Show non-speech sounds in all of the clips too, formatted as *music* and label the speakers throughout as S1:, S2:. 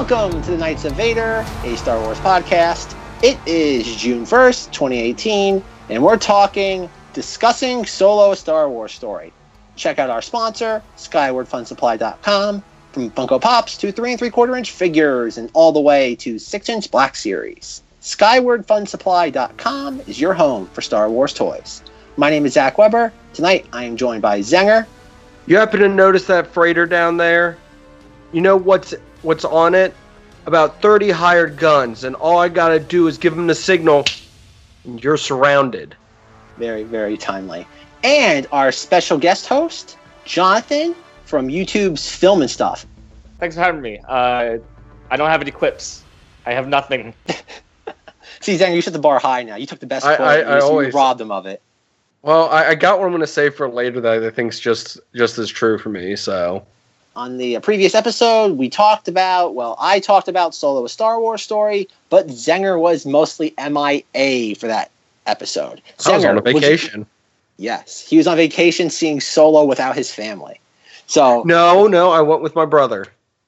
S1: Welcome to the Knights of Vader, a Star Wars podcast. It is June 1st, 2018, and we're talking discussing Solo a Star Wars story. Check out our sponsor, SkywardFunSupply.com, from Funko Pops to 3 and 3 quarter inch figures and all the way to 6 inch Black Series. SkywardFunSupply.com is your home for Star Wars toys. My name is Zack Weber. Tonight I am joined by Zenger.
S2: You happen to notice that freighter down there? You know what's what's on it? About 30 hired guns, and all I gotta do is give them the signal, and you're surrounded.
S1: Very, very timely. And our special guest host, Jonathan from YouTube's Film and Stuff.
S3: Thanks for having me. Uh, I don't have any quips. I have nothing. *laughs*
S1: See, Zenger, you set the bar high now. You took the best
S2: I-
S1: quote.
S2: I-
S1: and
S2: I
S1: you, you
S2: always-
S1: robbed them of it.
S2: Well, I, I got what I'm gonna say for later that I think's just just as true for me. So
S1: On the previous episode, we talked about, well, I talked about Solo, a Star Wars story, but Zenger was mostly MIA for that episode.
S2: I was
S1: Zenger,
S2: on a
S1: would you-
S2: vacation.
S1: yes, he was on vacation seeing Solo without his family. So,
S2: No, no, I went with my brother.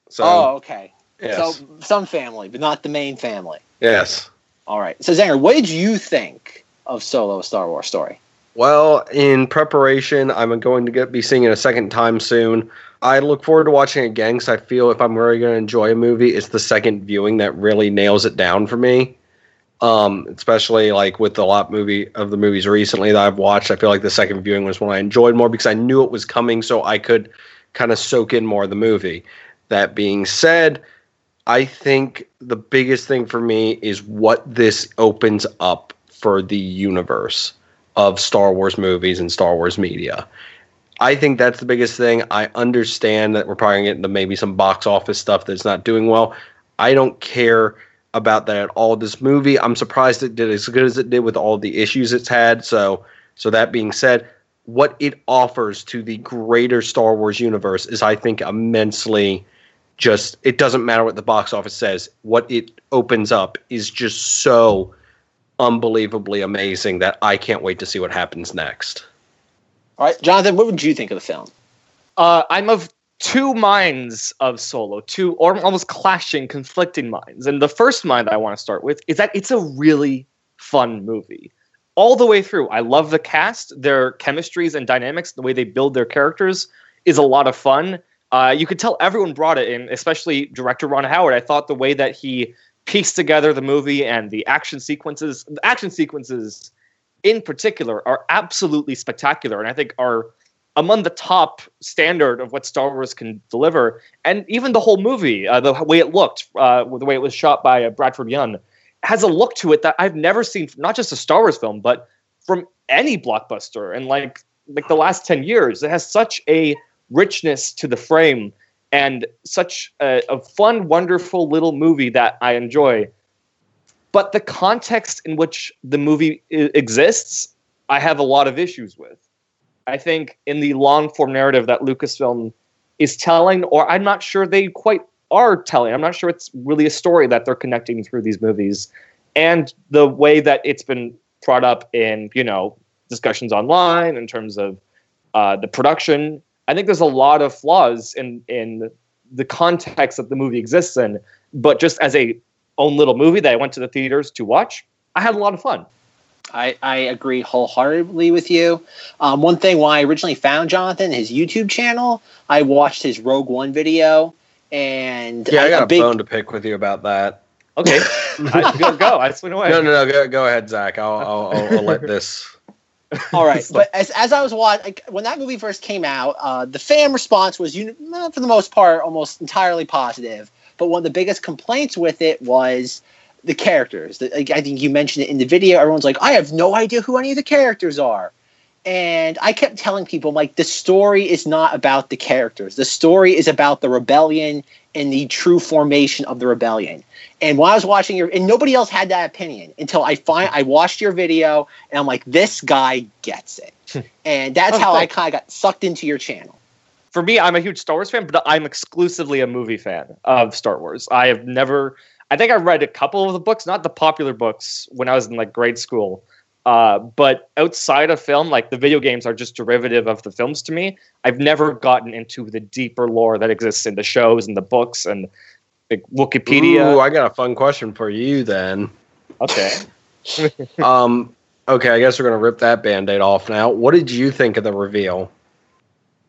S2: So
S1: oh, okay.
S2: yes,
S1: So, some family, but not the main family.
S2: yes.
S1: All right. So, Zenger, what did you think of Solo, a Star Wars story?
S2: Well, in preparation, I'm going to get be seeing it a second time soon. I look forward to watching it again because I feel if I'm really going to enjoy a movie, it's the second viewing that really nails it down for me. Um, especially like with the lot movie of the movies recently that I've watched, I feel like the second viewing was when I enjoyed more because I knew it was coming, so I could kind of soak in more of the movie. That being said, I think the biggest thing for me is what this opens up for the universe of Star Wars movies and Star Wars media. I think that's the biggest thing. I understand that we're probably getting into maybe some box office stuff that's not doing well. I don't care about that at all. This movie, I'm surprised it did as good as it did with all the issues it's had. So, so that being said, what it offers to the greater Star Wars universe is, I think, immensely. Just it doesn't matter what the box office says. What it opens up is just so unbelievably amazing that I can't wait to see what happens next.
S1: All right, Jonathan, what would you think of the film?
S3: Uh, I'm of two minds of Solo, two or almost clashing, conflicting minds. And the first mind I want to start with is that it's a really fun movie. All the way through, I love the cast, their chemistries and dynamics, the way they build their characters is a lot of fun. Uh, you could tell everyone brought it in, especially director Ron Howard. I thought the way that he pieced together the movie and the action sequences, the action sequences in particular, are absolutely spectacular, and I think are among the top standard of what Star Wars can deliver. And even the whole movie, uh, the way it looked, uh, the way it was shot by uh, Bradford Young, has a look to it that I've never seen, not just a Star Wars film, but from any blockbuster. And like like the last ten years, it has such a richness to the frame and such a, a fun, wonderful little movie that I enjoy. But the context in which the movie exists, I have a lot of issues with. I think in the long form narrative that Lucasfilm is telling, or I'm not sure they quite are telling. I'm not sure it's really a story that they're connecting through these movies, and the way that it's been brought up in you know discussions online in terms of uh, the production. I think there's a lot of flaws in in the context that the movie exists in. But just as a own little movie that I went to the theaters to watch, I had a lot of fun.
S1: I, I agree wholeheartedly with you. Um, one thing, when I originally found Jonathan, his YouTube channel, I watched his Rogue One video, and
S2: Yeah, I got a,
S1: big,
S2: bone to pick with you about that.
S3: Okay, *laughs* I, go, go. I swing away.
S2: No, no, no. Go, go ahead, Zack. I'll, I'll, I'll, I'll let this. *laughs*
S1: All right, but as, as I was watching, when that movie first came out, uh, the fan response was, uni- eh, for the most part, almost entirely positive. But one of the biggest complaints with it was the characters. I think you mentioned it in the video. Everyone's like, I have no idea who any of the characters are. And I kept telling people, like, the story is not about the characters. The story is about the rebellion and the true formation of the rebellion. And while I was watching your, and nobody else had that opinion until I find I watched your video, and I'm like, this guy gets it, hmm. and that's
S3: Oh,
S1: how I kind of got sucked into your channel.
S3: For me, I'm a huge Star Wars fan, but I'm exclusively a movie fan of Star Wars. I have never. I think I read a couple of the books, not the popular books, when I was in like grade school. Uh, but outside of film, like the video games are just derivative of the films to me. I've never gotten into the deeper lore that exists in the shows and the books and like Wikipedia.
S2: Ooh, I got a fun question for you then.
S3: Okay. *laughs*
S2: um. Okay, I guess we're gonna rip that band-aid off now. What did you think of the reveal?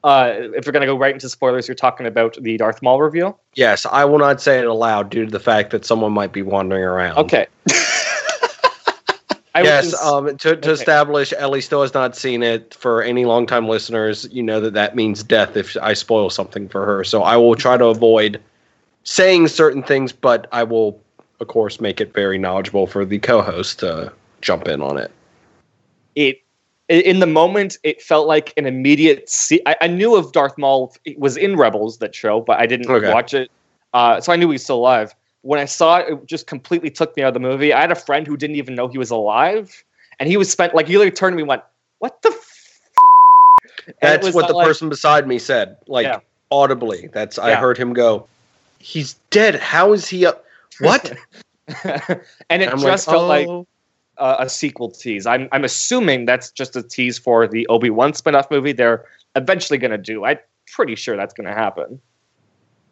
S3: Uh, if we're gonna go right into spoilers, you're talking about the Darth Maul reveal.
S2: Yes, I will not say it aloud due to the fact that someone might be wandering around.
S3: Okay. *laughs*
S2: I yes, was, um, to, to okay. establish, Ellie still has not seen it. For any longtime listeners, you know that that means death if I spoil something for her. So I will try to avoid saying certain things, but I will, of course, make it very knowledgeable for the co-host to jump in on it.
S3: It in the moment it felt like an immediate. I, I knew of Darth Maul it was in Rebels that show, but I didn't okay. watch it, uh, so I knew he was still alive. When I saw it, it just completely took me out of the movie. I had a friend who didn't even know he was alive, and he was spent like he literally turned to me and went, "What the." F-?
S2: That's what the like, person beside me said, like yeah. audibly. That's yeah. I heard him go he's dead. How is he up? What? *laughs*
S3: and it just like, felt oh. like uh, a sequel tease. I'm I'm assuming that's just a tease for the Obi Wan spinoff movie they're eventually going to do. I'm pretty sure that's going to happen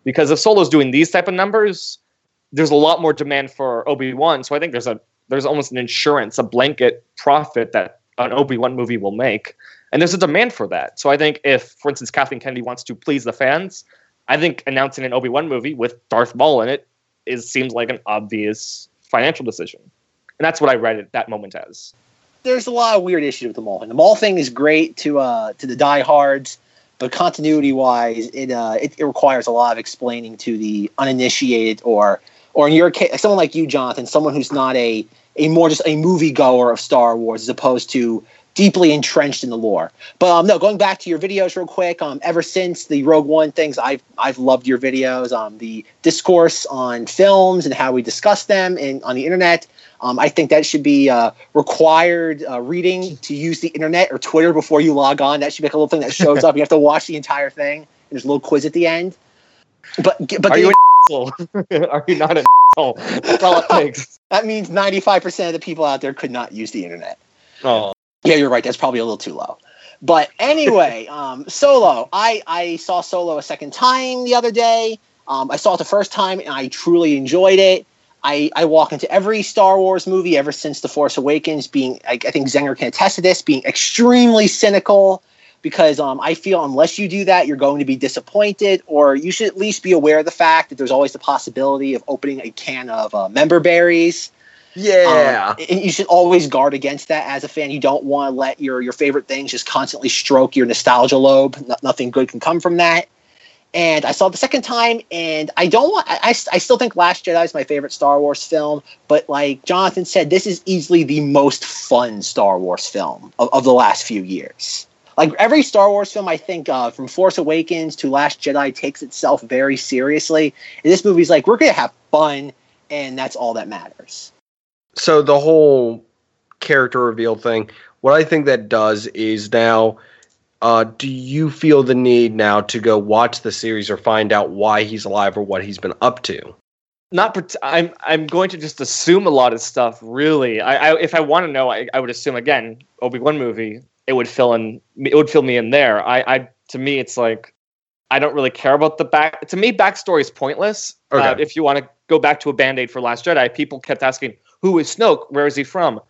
S3: because if Solo's doing these type of numbers, there's a lot more demand for Obi Wan. So I think there's a there's almost an insurance, a blanket profit that an Obi Wan movie will make, and there's a demand for that. So I think if, for instance, Kathleen Kennedy wants to please the fans, I think announcing an Obi Wan movie with Darth Maul in it is seems like an obvious financial decision, and that's what I read at that moment as.
S1: There's a lot of weird issues with the Maul thing. The Maul thing is great to uh, to the diehards, but continuity wise, it, uh, it it requires a lot of explaining to the uninitiated or or in your case, someone like you, Jonathan, someone who's not a a more just a movie goer of Star Wars as opposed to deeply entrenched in the lore. But um, no, going back to your videos real quick. Um, ever since the Rogue One things, I've I've loved your videos. Um, the discourse on films and how we discuss them in, on the internet. Um, I think that should be uh, required uh, reading to use the internet or Twitter before you log on. That should be like a little thing that shows up. You have to watch the entire thing. And there's a little quiz at the end. But but
S3: are you an asshole? *laughs* are you not an asshole? That's all it takes. *laughs*
S1: That means 95% of the people out there could not use the internet.
S2: Oh.
S1: Yeah, you're right. That's probably a little too low. But anyway, *laughs* um, Solo. I I saw Solo a second time the other day. Um, I saw it the first time and I truly enjoyed it. I, I walk into every Star Wars movie ever since The Force Awakens, being I, I think Zenger can attest to this, being extremely cynical because um, I feel unless you do that, you're going to be disappointed, or you should at least be aware of the fact that there's always the possibility of opening a can of uh, member berries
S2: yeah.
S1: Um, you should always guard against that as a fan. You don't want to let your your favorite things just constantly stroke your nostalgia lobe. No, nothing good can come from that. And I saw the second time, and I don't want. I, I still think Last Jedi is my favorite Star Wars film, but like Jonathan said, this is easily the most fun Star Wars film of, of the last few years. Like every Star Wars film, I think uh, from Force Awakens to Last Jedi takes itself very seriously. And this movie's like we're gonna have fun, and that's all that matters
S2: so the whole character reveal thing, what I think that does is now, uh, do you feel the need now to go watch the series or find out why he's alive or what he's been up to?
S3: Not, I'm. I'm going to just assume a lot of stuff. Really, I, I if I want to know, I, I would assume again Obi Wan movie. It would fill in. It would fill me in there. I, I to me, it's like I don't really care about the back. To me, backstory is pointless. Okay. Uh, if you want to go back to a band aid for Last Jedi, people kept asking, who is Snoke? Where is he from?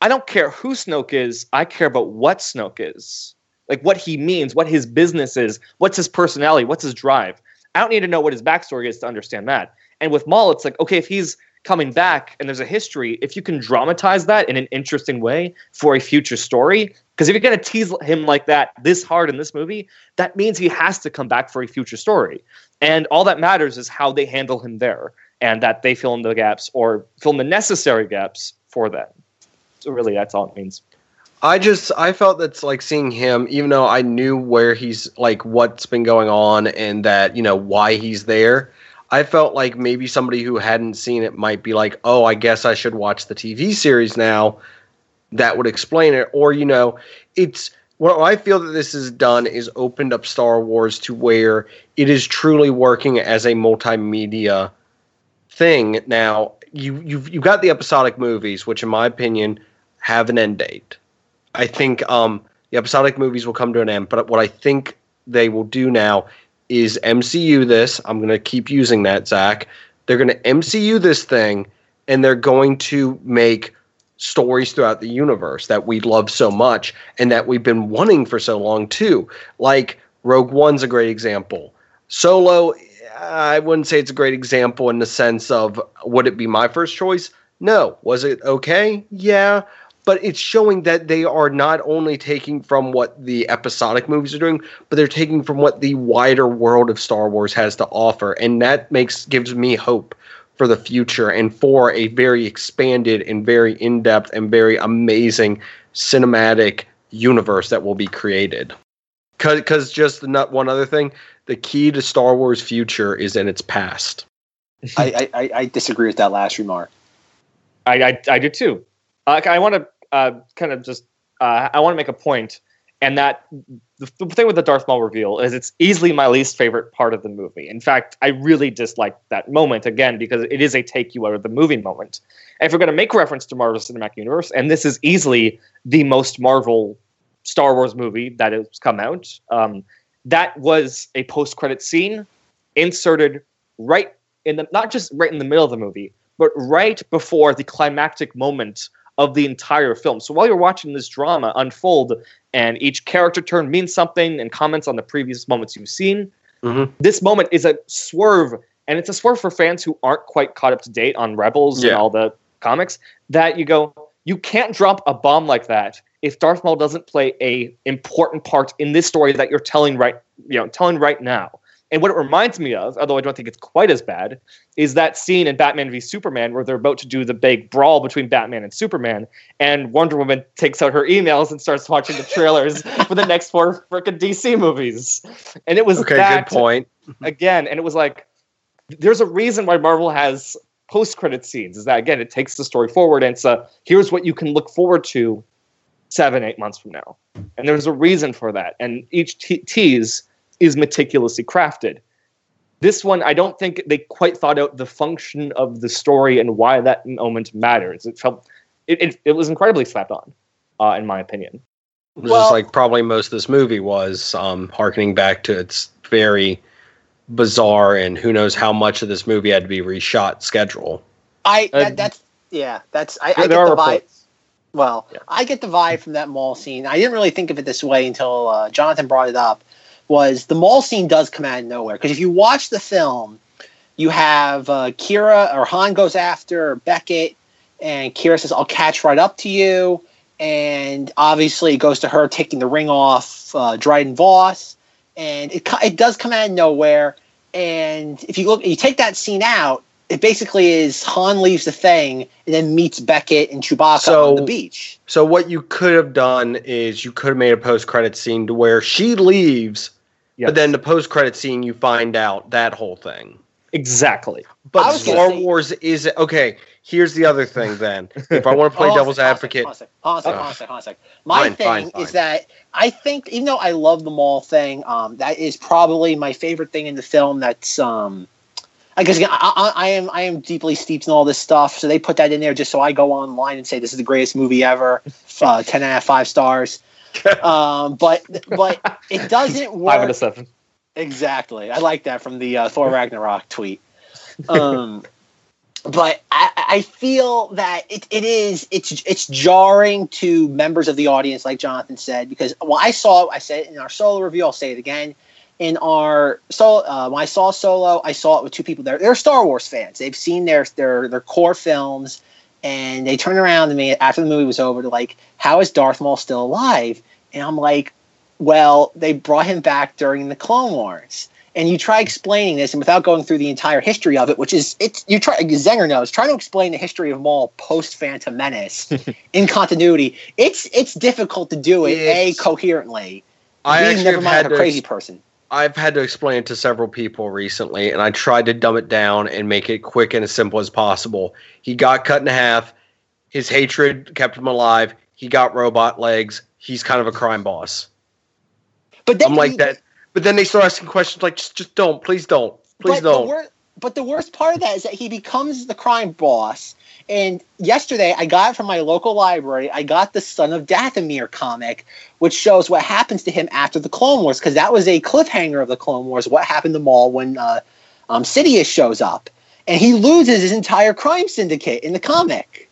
S3: I don't care who Snoke is. I care about what Snoke is. Like what he means, what his business is, what's his personality, what's his drive. I don't need to know what his backstory is to understand that. And with Maul, it's like, okay, if he's coming back and there's a history, if you can dramatize that in an interesting way for a future story, because if you're going to tease him like that this hard in this movie, that means he has to come back for a future story. And all that matters is how they handle him there and that they fill in the gaps or fill in the necessary gaps for that. So really, that's all it means.
S2: I just I felt that's like seeing him, even though I knew where he's like what's been going on and that you know why he's there. I felt like maybe somebody who hadn't seen it might be like, oh, I guess I should watch the TV series now. That would explain it, or you know, it's what I feel that this has done is opened up Star Wars to where it is truly working as a multimedia thing now. You you've you've got the episodic movies, which in my opinion have an end date. I think um, the episodic movies will come to an end, but what I think they will do now is MCU this. I'm going to keep using that, Zack. They're going to MCU this thing, and they're going to make stories throughout the universe that we love so much and that we've been wanting for so long too. Like Rogue One's a great example. Solo, I wouldn't say it's a great example in the sense of would it be my first choice? No. Was it okay? Yeah. But it's showing that they are not only taking from what the episodic movies are doing, but they're taking from what the wider world of Star Wars has to offer. And that makes gives me hope for the future and for a very expanded and very in-depth and very amazing cinematic universe that will be created. Because just not one other thing, the key to Star Wars' future is in its past. *laughs*
S1: I, I, I disagree with that last remark.
S3: I, I, I do too. Uh, I want to uh, kind of just uh, I want to make a point, and that the, the, thing with the Darth Maul reveal is it's easily my least favorite part of the movie. In fact, I really dislike that moment again because it is a take you out of the movie moment. And if we're going to make reference to Marvel Cinematic Universe, and this is easily the most Marvel Star Wars movie that has come out, um, that was a post credit scene inserted right in the not just right in the middle of the movie, but right before the climactic moment of the entire film. So while you're watching this drama unfold and each character turn means something and comments on the previous moments you've seen, mm-hmm. this moment is a swerve. And it's a swerve for fans who aren't quite caught up to date on Rebels yeah. and all the comics that you go, you can't drop a bomb like that if Darth Maul doesn't play a important part in this story that you're telling right, you know, telling right now. And what it reminds me of, although I don't think it's quite as bad, is that scene in Batman v Superman where they're about to do the big brawl between Batman and Superman, and Wonder Woman takes out her emails and starts watching the trailers *laughs* for the next four freaking DC movies. And it was
S2: okay. That, good point. *laughs*
S3: again, and it was like, there's a reason why Marvel has post-credit scenes. Is that again, it takes the story forward, and so here's what you can look forward to seven, eight months from now. And there's a reason for that, and each te- tease is meticulously crafted. This one, I don't think they quite thought out the function of the story and why that moment matters. It felt it, it, it was incredibly slapped on, uh, in my opinion.
S2: It was well, just like probably most of this movie was, um, harkening back to its very bizarre and who knows how much of this movie had to be reshot schedule.
S1: I that, that's yeah, that's I, I get the vibe. Well, yeah. I get the vibe from that Maul scene. I didn't really think of it this way until uh, Jonathan brought it up was the Maul scene does come out of nowhere because if you watch the film, you have uh, Qi'ra or Han goes after Beckett, and Qi'ra says, "I'll catch right up to you." And obviously, it goes to her taking the ring off uh, Dryden Voss, and it it does come out of nowhere. And if you look, you take that scene out, it basically is Han leaves the thing and then meets Beckett and Chewbacca so, on the beach.
S2: So what you could have done is you could have made a post credit scene to where she leaves Yes. But then the post credit scene, you find out that whole thing.
S3: Exactly.
S2: But Star say, Wars is okay. Here's the other thing. Then, if I want to play *laughs* oh, devil's advocate, hold
S1: on a second, hold on a second, My fine, thing fine, fine. is that I think, even though I love the Maul thing, um, that is probably my favorite thing in the film. That's um, I guess again, I, I, am I am deeply steeped in all this stuff, so they put that in there just so I go online and say this is the greatest movie ever, uh, *laughs* ten out of five stars. *laughs* um, but but it doesn't work. *laughs*
S3: Five out of seven.
S1: Exactly. I like that from the uh, Thor Ragnarok tweet. Um, but I, I feel that it, it is it's it's jarring to members of the audience, like Jonathan said, because well, I saw I said in our solo review, I'll say it again. In our so uh, when I saw Solo, I saw it with two people there. They're Star Wars fans. They've seen their their their core films and they turned around to me after the movie was over to like, how is Darth Maul still alive? And I'm like, well, they brought him back during the Clone Wars. And you try explaining this, and without going through the entire history of it, which is it's you try Zenger knows trying to explain the history of Maul post Phantom Menace *laughs* in continuity. It's it's difficult to do it it's, a coherently.
S2: I actually never mind
S1: a crazy person.
S2: I've had to explain it to several people recently, and I tried to dumb it down and make it quick and as simple as possible. He got cut in half. His hatred kept him alive. He got robot legs. He's kind of a crime boss. But then I'm like he, that. But then they start asking questions like, just, just don't, please don't, please don't.
S1: The wor- but the worst part of that is that he becomes the crime boss, and yesterday, I got it from my local library. I got the Son of Dathomir comic, which shows what happens to him after the Clone Wars, because that was a cliffhanger of the Clone Wars. What happened to Maul when uh, um, Sidious shows up? and he loses his entire crime syndicate in the comic.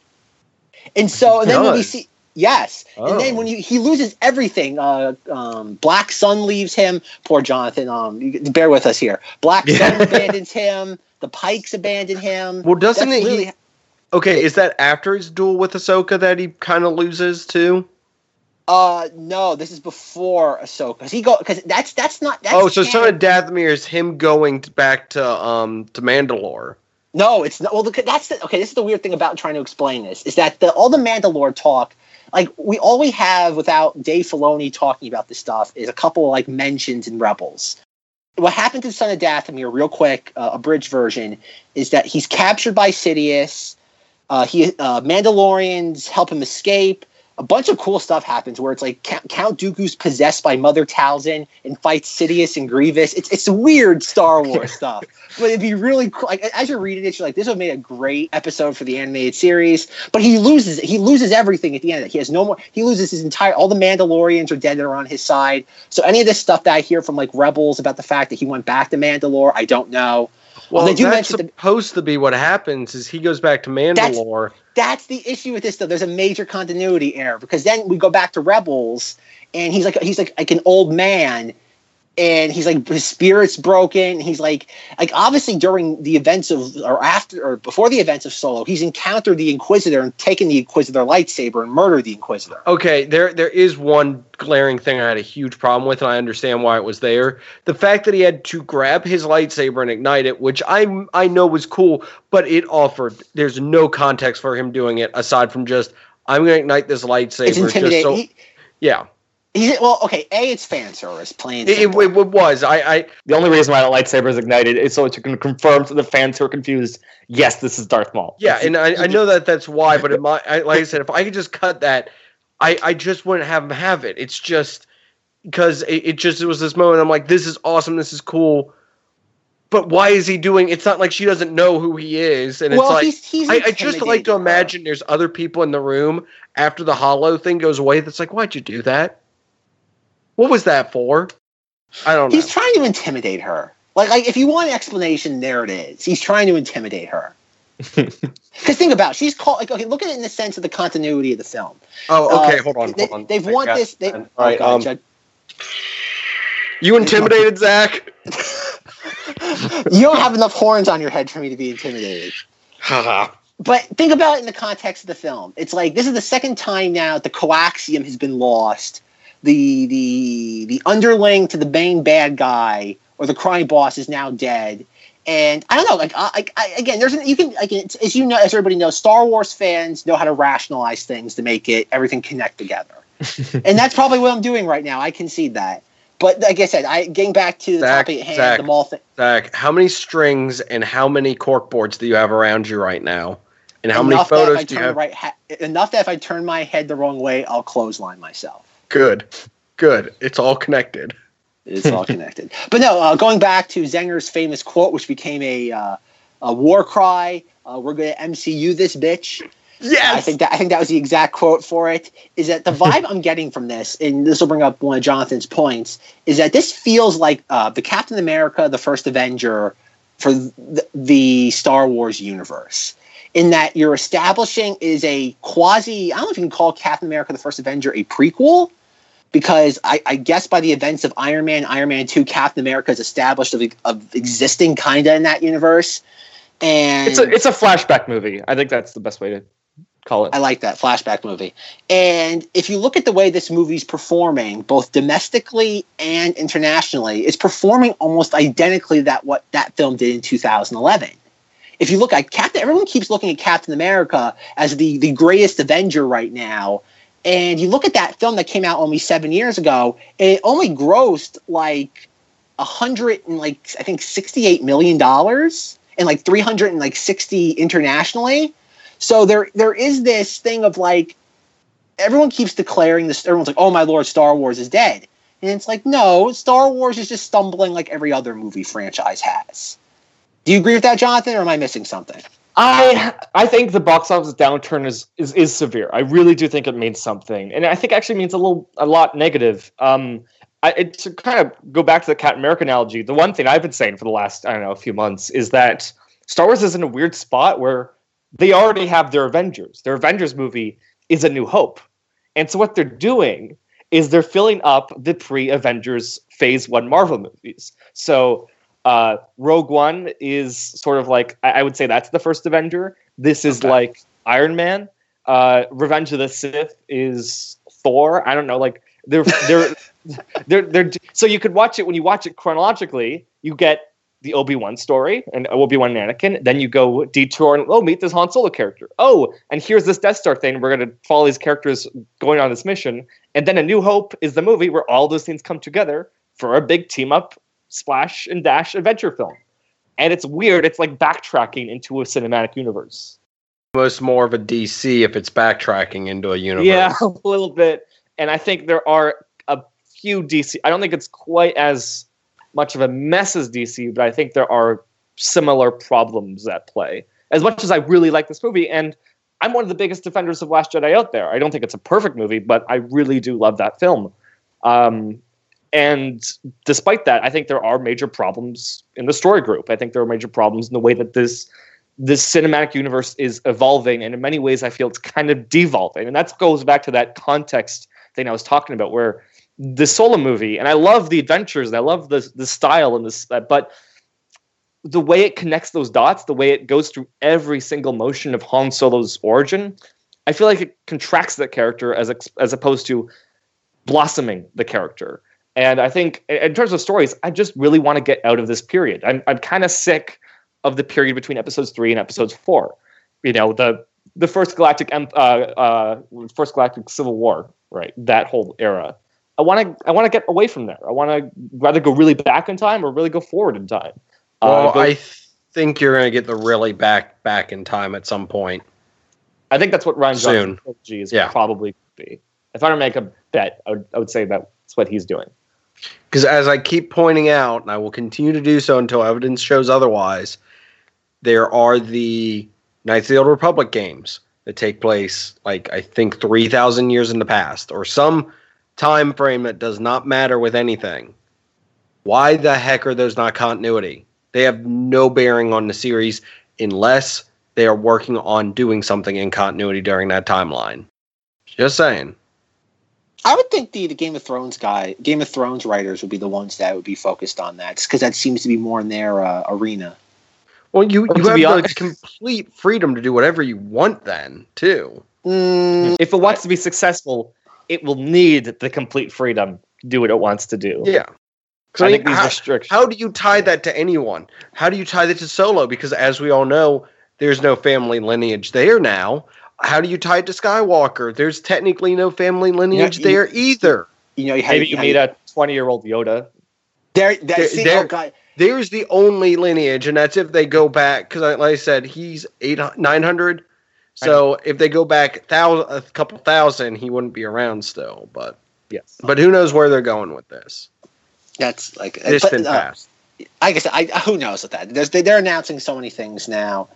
S1: And so and then when we see yes, oh. and then when you, he loses everything, uh, um, Black Sun leaves him. Poor Jonathan. Um, bear with us here. Black Sun *laughs* abandons him. The Pikes abandon him.
S2: Well, doesn't That's it? Really, he, okay, is that after his duel with Ahsoka that he kind of loses too?
S1: Uh, no, this is before Ahsoka. Cause he go because that's that's not. That's
S2: oh, so Son of Dathomir is him going back to um to Mandalore.
S1: No, it's not. Well, that's the, okay. This is the weird thing about trying to explain this is that the all the Mandalore talk, like we all we have without Dave Filoni talking about this stuff is a couple of like mentions in Rebels. What happened to Son of Dathomir, real quick, uh, bridge version, is that he's captured by Sidious. Uh, he uh, Mandalorians help him escape a bunch of cool stuff happens where it's like Count Dooku's possessed by Mother Talzin and fights Sidious and Grievous. It's it's weird Star *laughs* Wars stuff, but it'd be really cool. Like as you're reading it, you're like, this would make a great episode for the animated series. But he loses he loses everything at the end. He has no more. He loses his entire. All the Mandalorians are dead that are on his side. So any of this stuff that I hear from like Rebels about the fact that he went back to Mandalore, I don't know.
S2: Well, that's supposed the, to be what happens. Is he goes back to Mandalore?
S1: That's, that's the issue with this though. There's a major continuity error because then we go back to Rebels, and he's like he's like like an old man, and he's like his spirit's broken. He's like like obviously during the events of or after or before the events of Solo, he's encountered the Inquisitor and taken the Inquisitor lightsaber and murdered the Inquisitor.
S2: Okay, there there is one glaring thing I had a huge problem with, and I understand why it was there. The fact that he had to grab his lightsaber and ignite it, which I I know was cool, but it offered there's no context for him doing it aside from just I'm going to ignite this lightsaber. It's intimidating. So, yeah.
S1: He's, well, okay. A, it's fan service. Plain.
S2: It, it, it, was. I, I.
S3: The only reason why the lightsaber is ignited is so it can confirm to the fans who are confused. Yes, this is Darth Maul.
S2: Yeah, and I, I know that that's why. But in my, I, like I said, if I could just cut that, I, I just wouldn't have him have it. It's just because it, it just it was this moment. I'm like, this is awesome. This is cool. But why is he doing? It's not like she doesn't know who he is, and well, it's like he's, he's I, I, just like to imagine there's other people in the room after the holo thing goes away. That's like, why'd you do that? What was that for? I don't
S1: know. He's trying to intimidate her. Like, like if you want an explanation, there it is. He's trying to intimidate her. *laughs* Because think about, it, she's called. Like, okay, look at it in the sense of the continuity of the film.
S2: Oh, okay. Uh, hold on.
S1: They,
S2: hold on.
S1: They've I want this. They,
S2: all right. Oh, um, you intimidated Zack? *laughs*
S1: you don't have enough horns on your head for me to be intimidated. but think about it in the context of the film. It's like this is the second time now the coaxium has been lost the the the underling to the main bad guy or the crime boss is now dead. And I don't know, like, I, I, again, there's an, you can, like, as you know, as everybody knows, Star Wars fans know how to rationalize things to make it everything connect together, *laughs* and that's probably what I'm doing right now. I concede that. But like I said, I getting back to the Zack, topic at hand, Zack, the Maul thing.
S2: Zack, how many strings and how many cork boards do you have around you right now? And how enough many photos do you have?
S1: Right, ha- enough that if I turn my head the wrong way, I'll clothesline myself.
S2: Good. Good. It's all connected.
S1: It's all *laughs* connected. But no, uh, going back to Zenger's famous quote, which became a uh, a war cry. Uh, we're going to MCU this bitch.
S2: Yes,
S1: I think that I think that was the exact quote for it. Is that the vibe I'm getting from this? And this will bring up one of Jonathan's points. Is that this feels like uh, the Captain America, the first Avenger for the, the Star Wars universe in that you're establishing is a quasi, I don't know if you can call Captain America the First Avenger a prequel, because I, I, guess by the events of Iron Man, Iron Man 2, Captain America is established of, of existing kind of in that universe. And
S3: it's a, it's a flashback movie. I think that's the best way to call it.
S1: I like that flashback movie. And if you look at the way this movie's performing, both domestically and internationally, it's performing almost identically that what that film did in 2011 if you look at Captain, everyone keeps looking at Captain America as the the greatest Avenger right now, and you look at that film that came out only seven years ago, it only grossed like a hundred and like I think sixty-eight million dollars and like three hundred and like sixty internationally. So there there is this thing of like everyone keeps declaring this. Everyone's like, "Oh my lord, Star Wars is dead," and it's like, no, Star Wars is just stumbling like every other movie franchise has. Do you agree with that, Jonathan, or am I missing something?
S3: I I think the box office downturn is, is is severe. I really do think it means something, and I think actually means a little a lot negative. Um, I, it, to kind of go back to the Captain America analogy, the one thing I've been saying for the last I don't know a few months is that Star Wars is in a weird spot where they already have their Avengers. Their Avengers movie is A New Hope. And so what they're doing is they're filling up the pre-Avengers Phase One Marvel movies. So uh, Rogue One is sort of like I, I would say that's the first Avenger. This is okay. like Iron Man. Uh, Revenge of the Sith is Thor. I don't know, like they're *laughs* they're they're they're so you could watch it when you watch it chronologically. You get the Obi Wan story and Obi Wan and Anakin. Then you go detour and oh, meet this Han Solo character. Oh, and here's this Death Star thing. We're going to follow these characters going on this mission. And then A New Hope is the movie where all those things come together for a big team up splash and dash adventure film. And it's weird. It's like backtracking into a cinematic universe.
S2: Most more of a DC if it's backtracking into a universe.
S3: Yeah, *laughs* a little bit. And I think there are a few DC. I don't think it's quite as much of a mess as DC, but I think there are similar problems at play. As much as I really like this movie, and I'm one of the biggest defenders of Last Jedi out there. I don't think it's a perfect movie, but I really do love that film. Um, and despite that, I think there are major problems in the story group. I think there are major problems in the way that this this cinematic universe is evolving, and in many ways, I feel it's kind of devolving. And that goes back to that context thing I was talking about, where the solo movie, and I love the adventures, and I love the the style and this, but the way it connects those dots, the way it goes through every single motion of Han Solo's origin, I feel like it contracts that character as as opposed to blossoming the character. And I think in terms of stories, I just really want to get out of this period. I'm I'm kind of sick of the period between episodes three and episodes four. You know, the the first galactic uh, uh, first galactic civil war, right? That whole era. I want to I want to get away from there. I want to rather go really back in time or really go forward in time.
S2: Uh, well, uh, go, I think you're going to get the really back back in time at some point.
S3: I think that's what Soon. Johnson's is yeah. probably be. If I were to make a bet, I would, I would say that's what he's doing.
S2: Because as I keep pointing out, and I will continue to do so until evidence shows otherwise, there are the Knights of the Old Republic games that take place, like I think three thousand years in the past, or some time frame that does not matter with anything. Why the heck are those not continuity? They have no bearing on the series unless they are working on doing something in continuity during that timeline. Just saying.
S1: I would think the, the Game of Thrones guy, Game of Thrones writers would be the ones that would be focused on that, because that seems to be more in their uh, arena.
S2: Well, you, you have honest, complete freedom to do whatever you want then, too.
S3: Mm, if it wants to be successful, it will need the complete freedom to do what it wants to do.
S2: Yeah. I, I think these how, restrictions. How do you tie that to anyone? How do you tie that to Solo? Because as we all know, there's no family lineage there now. How do you tie it to Skywalker? There's technically no family lineage you know, there either.
S3: You know, you maybe you, you meet a 20 year old Yoda.
S1: There, there, see, there, oh
S2: there's the only lineage, and that's if they go back. Because, like I said, he's eight nine hundred. So if they go back thousand, a couple thousand, he wouldn't be around still. But
S3: yes,
S2: but who knows where they're going with this?
S1: That's like
S2: distant but, uh, past.
S1: I guess I who knows with that. There's, they're announcing so many things now.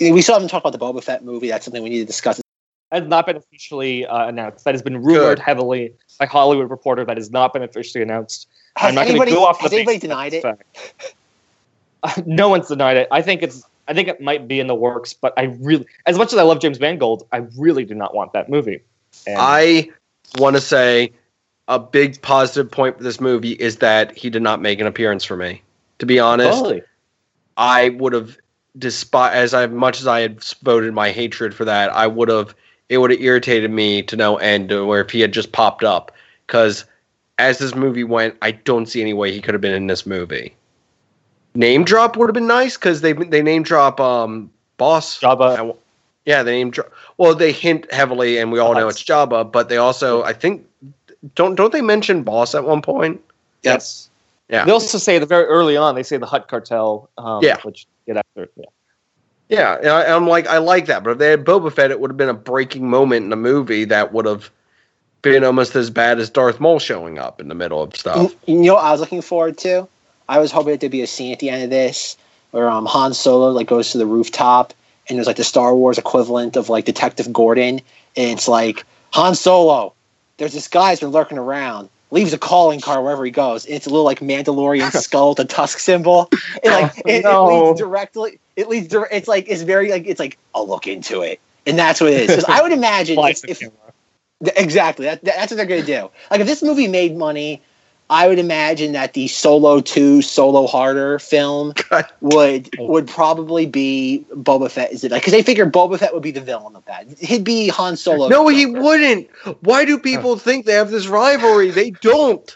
S1: We still haven't talked about the Boba Fett movie. That's something we need to discuss.
S3: That has not been officially uh, announced. That has been rumored Good. heavily by Hollywood Reporter. That has not been officially announced.
S1: Has I'm not going to go off. Has anybody denied it? *laughs*
S3: no one's denied it. I think it's I think it might be in the works, but I really, as much as I love James Mangold, I really do not want that movie.
S2: And I want to say a big positive point for this movie is that he did not make an appearance for me. To be honest, totally. I would have, despite as I, much as I had voted my hatred for that, I would have. It would have irritated me to no end. Where if he had just popped up, because as this movie went, I don't see any way he could have been in this movie name drop would have been nice because they they name drop um boss
S3: Jabba.
S2: Yeah, they name drop. Well, they hint heavily, and we all know it's Jabba. But they also, I think, don't don't they mention boss at one point?
S3: Yes. Yeah. They also say the very early on. They say the Hutt cartel. Um,
S2: yeah.
S3: Which get after. Yeah.
S2: Yeah, I, I'm like I like that, but if they had Boba Fett, it would have been a breaking moment in the movie that would have been almost as bad as Darth Maul showing up in the middle of stuff.
S1: You know, I was looking forward to I was hoping there'd be a scene at the end of this where um, Han Solo like goes to the rooftop and there's like the Star Wars equivalent of like Detective Gordon, and it's like Han Solo. There's this guy's been lurking around. Leaves a calling card wherever he goes. It's a little like Mandalorian *laughs* skull with a tusk symbol. It like
S3: Oh,
S1: it,
S3: no.
S1: it leads directly. It leads. dir- It's like it's very like it's like I'll look into it, and that's what it is. I would imagine if, if exactly that, that's what they're gonna do. Like if this movie made money. I would imagine that the Solo 2 Solo Harder film *laughs*
S2: God.
S1: would
S3: Oh.
S1: would probably be Boba Fett is it because they figure Boba Fett would be the villain of that. He'd be Han Solo.
S2: No, he wouldn't. Why do people think they have this rivalry? They don't.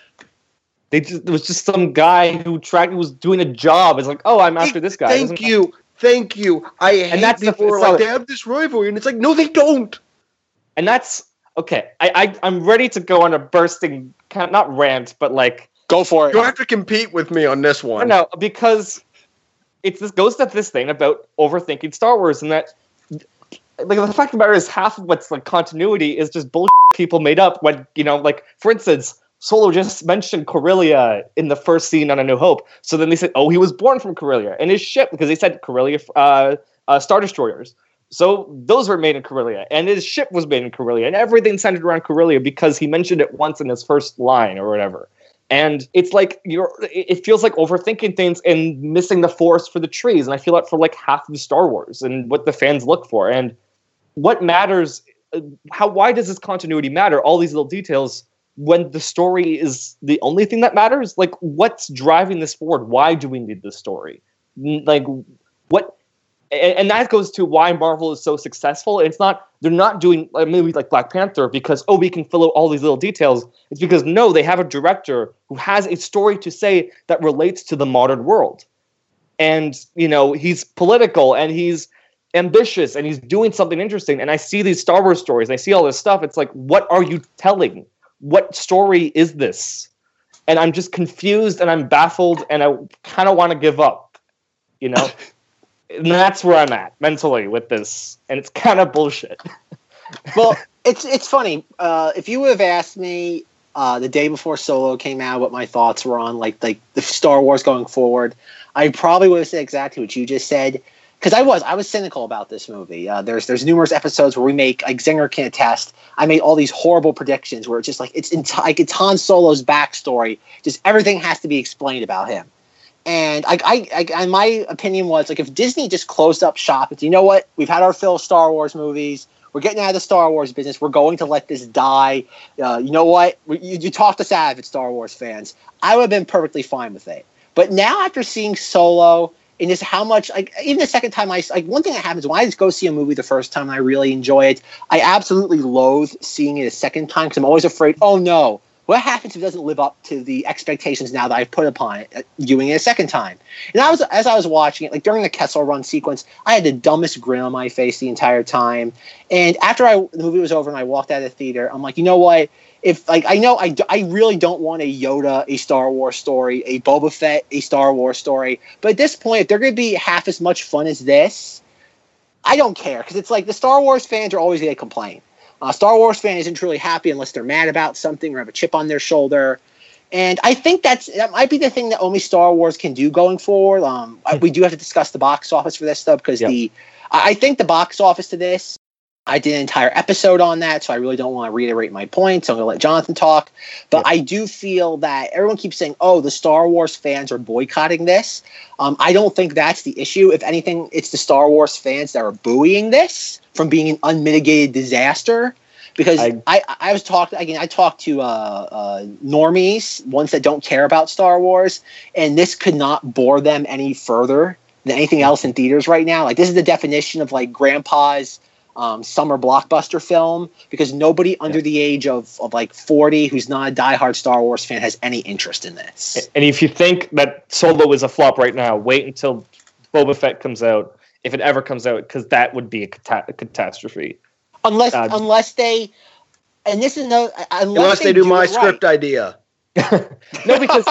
S3: They just, it was just some guy who tracked was doing a job. It's like, oh, I'm after this guy.
S2: Thank
S3: doesn't-
S2: you. Thank you. I hate
S3: that's the-
S2: people who like, they have this rivalry. And it's like, no, they don't.
S3: and that's okay. I, I I'm ready to go on a bursting, kind of, not rant, but like
S1: Go for it.
S2: You have to compete with me on this one.
S3: No, because it's this goes to this thing about overthinking Star Wars and that like the fact of the matter is half of what's like continuity is just bullshit people made up when you know like for instance Solo just mentioned Corellia in the first scene on A New Hope so then they said oh he was born from Corellia and his ship because they said Corellia uh, uh, Star Destroyers so those were made in Corellia and his ship was made in Corellia and everything centered around Corellia because he mentioned it once in his first line or whatever. And it's like you're it feels like overthinking things and missing the forest for the trees and i feel that for like half of star wars and what the fans look for. And what matters uh, how why does this continuity matter? All these little details when the story is the only thing that matters like what's driving this forward? Why do we need this story? Like what and, and that goes to why marvel is so successful it's not they're not doing like movies like black panther because oh we can fill out all these little details it's because no, they have a director who has a story to say that relates to the modern world. And, you know, he's political and he's ambitious and he's doing something interesting. And I see these Star Wars stories and I see all this stuff. It's like, what are you telling? What story is this? And I'm just confused and I'm baffled and I kind of want to give up, you know? *laughs* and that's where I'm at mentally with this. And it's kind of bullshit. *laughs*
S1: well, it's it's funny. Uh, if you would have asked me uh, the day before Solo came out, what my thoughts were on like like the Star Wars going forward, I probably would have said exactly what you just said. Because I was I was cynical about this movie. Uh, there's there's numerous episodes where we make like Zenger can attest. I made all these horrible predictions where it's just like it's enti- like it's Han Solo's backstory. Just everything has to be explained about him. And I, I, I, my opinion was like if Disney just closed up shop, it's you know what we've had our fill of Star Wars movies. We're getting out of the Star Wars business. We're going to let this die. Uh, you know what? We, you, you talked us out of it, Star Wars fans. I would have been perfectly fine with it. But now, after seeing Solo and just how much, like, even the second time I, like, one thing that happens when I just go see a movie the first time and I really enjoy it, I absolutely loathe seeing it a second time because I'm always afraid, oh no, what happens if it doesn't live up to the expectations now that I've put upon it, uh, viewing it a second time? And I was, as I was watching it, like during the Kessel Run sequence, I had the dumbest grin on my face the entire time. And after I, the movie was over and I walked out of the theater, I'm like, you know what? If like I know I, I really don't want a Yoda a Star Wars story, a Boba Fett a Star Wars story, but at this point, if they're going to be half as much fun as this, I don't care because it's like the Star Wars fans are always going to complain. A Star Wars fan isn't truly happy unless they're mad about something or have a chip on their shoulder. And I think that's that might be the thing that only Star Wars can do going forward. Um, I- we do have to discuss the box office for this stuff because
S3: Yep.
S1: the I think the box office to this. I did an entire episode on that, so I really don't want to reiterate my points. So I'm going to let Jonathan talk. But
S3: Yep.
S1: I do feel that everyone keeps saying, "Oh, the Star Wars fans are boycotting this." Um, I don't think that's the issue. If anything, it's the Star Wars fans that are buoying this from being an unmitigated disaster. Because I,
S3: I-
S1: I, was talking again. I talked to uh, uh, normies, ones that don't care about Star Wars, and this could not bore them any further than anything else in theaters right now. Like this is the definition of like grandpa's um, summer blockbuster film because nobody under the age of, of like 40 who's not a diehard Star Wars fan has any interest in this.
S3: And if you think that Solo is a flop right now, wait until Boba Fett comes out, if it ever comes out, because that would be a, cata- a catastrophe.
S1: Unless
S3: Uh,
S1: unless they and this is no unless,
S2: Unless they do my
S1: right.
S2: script idea. *laughs*
S3: no, because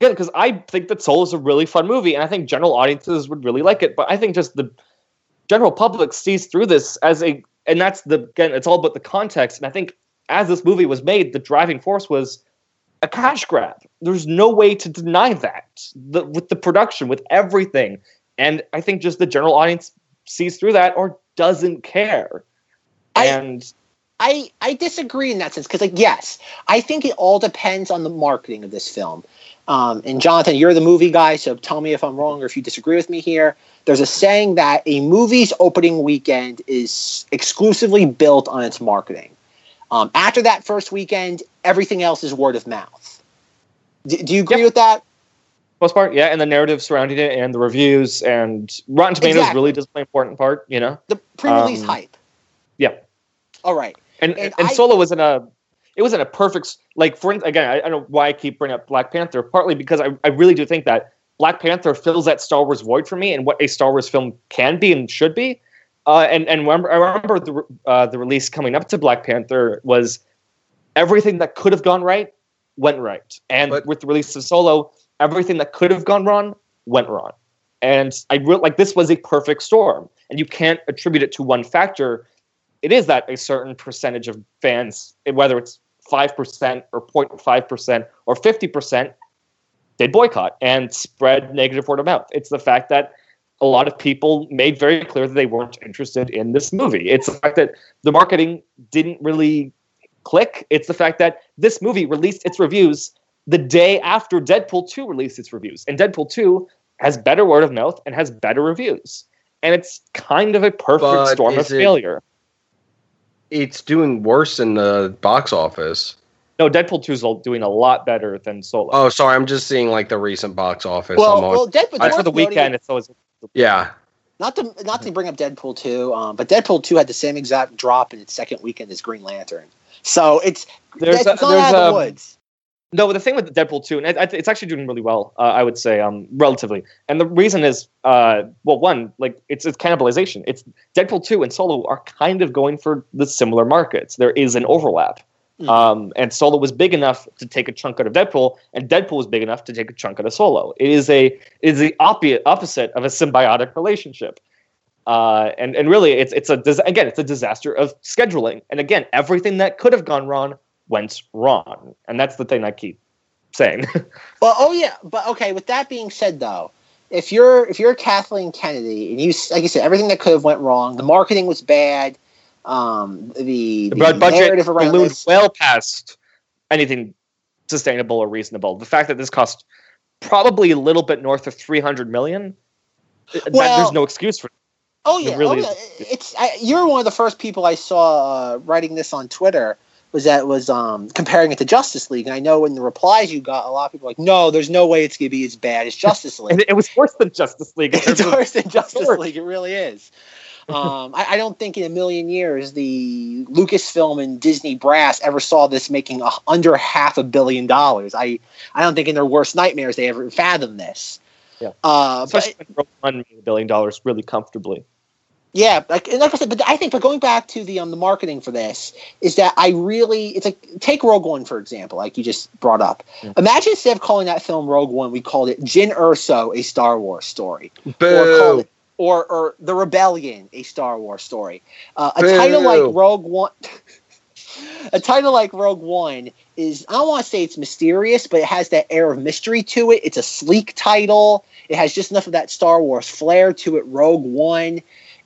S3: good, because I think that Soul is a really fun movie, and I think general audiences would really like it. But I think just the general public sees through this as a, and that's the again, it's all about the context. And I think as this movie was made, the driving force was a cash grab. There's no way to deny that. The, with the production, with everything, and I think just the general audience sees through that or doesn't care.
S1: I-
S3: and
S1: I, I disagree in that sense because, like, yes, I think it all depends on the marketing of this film. Um, and Jonathan, you're the movie guy, so tell me if I'm wrong or if you disagree with me here. There's a saying that a movie's opening weekend is exclusively built on its marketing. Um, after that first weekend, everything else is word of mouth. D- do you agree yep. with that?
S3: Most part, yeah, and the narrative surrounding it, and the reviews, and Rotten Tomatoes exactly. really does play an important part. You know,
S1: the pre-release um, hype.
S3: Yeah.
S1: All right.
S3: And and, and I, Solo was in a it was in a perfect like for again I, I, don't know why I keep bringing up Black Panther partly because I, I really do think that Black Panther fills that Star Wars void for me and what a Star Wars film can be and should be. Uh, and and remember, I remember the uh, the release coming up to Black Panther was everything that could have gone right went right, and but, with the release of Solo, everything that could have gone wrong went wrong. And I really like this was a perfect storm, and you can't attribute it to one factor it is that a certain percentage of fans, eh, whether it's 5% or 0.5% or 50%, they boycott and spread negative word of mouth. It's the fact that a lot of people made very clear that they weren't interested in this movie. It's the fact that the marketing didn't really click. It's the fact that this movie released its reviews the day after Deadpool 2 released its reviews. And Deadpool 2 has better word of mouth and has better reviews. And it's kind of a perfect but storm of it, failure
S2: it's doing worse in the box office.
S3: No, Deadpool 2 is doing a lot better than Solo.
S2: Oh, sorry, I'm just seeing like the recent box office.
S1: Well, well Deadpool
S3: I, for the weekend, it's always
S2: yeah.
S1: Not to not to bring up Deadpool 2, um, but Deadpool 2 had the same exact drop in its second weekend as Green Lantern. So it's there's it's a, there's out of the woods.
S3: No, the thing with Deadpool 2, and it, it's actually doing really well, uh, I would say, um, relatively. And the reason is, uh, well, one, like it's, it's cannibalization. It's Deadpool 2 and Solo are kind of going for the similar markets. There is an overlap. Mm. Um, and Solo was big enough to take a chunk out of Deadpool, and Deadpool was big enough to take a chunk out of Solo. It is a it is the opposite opposite of a symbiotic relationship. Uh, and and really, it's it's a again, it's a disaster of scheduling. And again, everything that could have gone wrong went wrong. And that's the thing I keep saying. *laughs*
S1: well, oh yeah, but okay. With that being said, though, if you're if you're Kathleen Kennedy and you like you said everything that could have went wrong, the marketing was bad, um, the, the, the
S3: budget ballooned this, well past anything sustainable or reasonable. The fact that this cost probably a little bit north of three hundred million, well, that, there's no excuse for. It.
S1: Oh yeah, it really oh, yeah. it's I, you're one of the first people I saw uh, writing this on Twitter was that was um, comparing it to Justice League. And I know in the replies you got, a lot of people like, no, there's no way it's going to be as bad as Justice *laughs* League.
S3: it was worse than Justice League. *laughs*
S1: it's worse than *laughs* Justice League. It really is. Um, I, I, don't think in a million years the Lucasfilm and Disney brass ever saw this making a, under half a billion dollars. I, I don't think in their worst nightmares they ever fathomed this.
S3: Yeah. Uh, Especially but, when Rogue One billion dollars really comfortably.
S1: Yeah, like like I said, but I think, but going back to the um the marketing for this is that I really it's like take Rogue One for example, like you just brought up. Yeah. Imagine instead of calling that film Rogue One, we called it Jyn Erso, a Star Wars story,
S2: Boo. or it
S1: or or the Rebellion, a Star Wars story. Uh, a Boo. title like Rogue One. *laughs* a title like Rogue One is I don't want to say it's mysterious, but it has that air of mystery to it. It's a sleek title. It has just enough of that Star Wars flair to it. Rogue One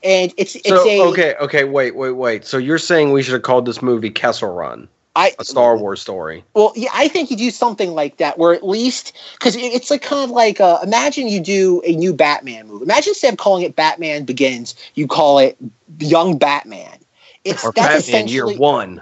S1: and it's it's
S2: so,
S1: a
S2: okay okay wait wait wait so you're saying we should have called this movie Kessel Run I, a Star Wars story.
S1: Well, yeah, I think you do something like that, where at least because it's like kind of like uh, imagine you do a new Batman movie. Imagine instead of calling it Batman Begins, you call it Young Batman.
S2: It's or that's Batman Year One.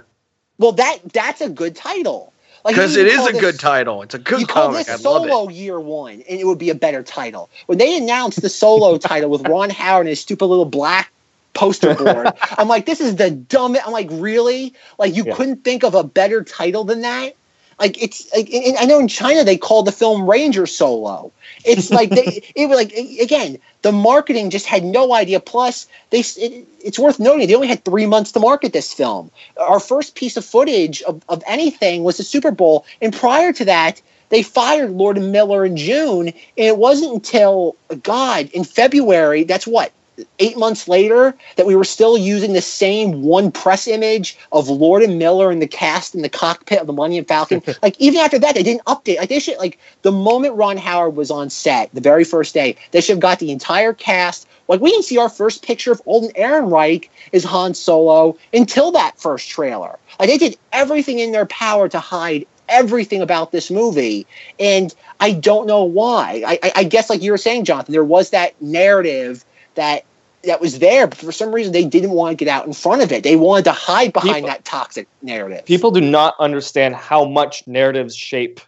S1: Well, that that's a good title.
S2: Because it is a this, good title. It's a good you comic. Call this
S1: Solo Year One, and it would be a better title. When they announced the Solo *laughs* title with Ron Howard and his stupid little black poster board, *laughs* I'm like, this is the dumbest. I'm like, really? Like, you yeah. couldn't think of a better title than that? Like, it's. Like, I know in China they called the film Ranger Solo. It's like they, *laughs* it was like again, the marketing just had no idea. Plus, they it, it's worth noting they only had three months to market this film. Our first piece of footage of, of anything was the Super Bowl, and prior to that, they fired Lord and Miller in June, and it wasn't until God in February. That's what eight months later that we were still using the same one press image of Lord and Miller and the cast in the cockpit of the Millennium Falcon. *laughs* like even after that, they didn't update. Like they should like the moment Ron Howard was on set, the very first day, they should have got the entire cast. Like we didn't see our first picture of Alden Ehrenreich as Han Solo until that first trailer. Like they did everything in their power to hide everything about this movie, and I don't know why. I, I, I guess like you were saying, Jonathan, there was that narrative that that was there, but for some reason they didn't want to get out in front of it. They wanted to hide behind people, that toxic narrative.
S3: People do not understand how much narratives shape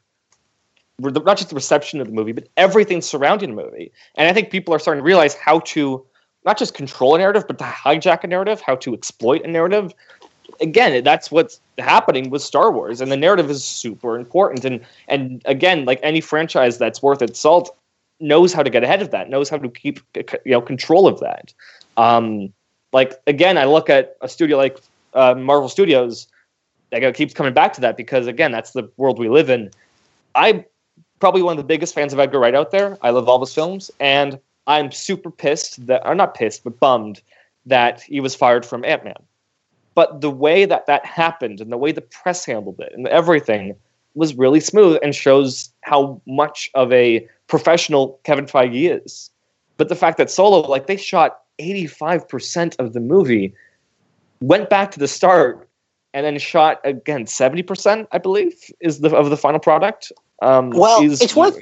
S3: not just the reception of the movie, but everything surrounding the movie. And I think people are starting to realize how to not just control a narrative, but to hijack a narrative, how to exploit a narrative. Again, that's what's happening with Star Wars, and the narrative is super important. And and again, like any franchise that's worth its salt, knows how to get ahead of that, knows how to keep you know control of that. Um, like again, I look at a studio like uh, Marvel Studios. Like keeps coming back to that because again, that's the world we live in. I'm probably one of the biggest fans of Edgar Wright out there. I love all his films, and I'm super pissed that, or not pissed, but bummed that he was fired from Ant Man. But the way that that happened and the way the press handled it and everything was really smooth and shows how much of a professional Kevin Feige is. But the fact that Solo, like they shot 85% of the movie, went back to the start and then shot again 70%, I believe, is the of the final product.
S1: Um, well, is, it's worth.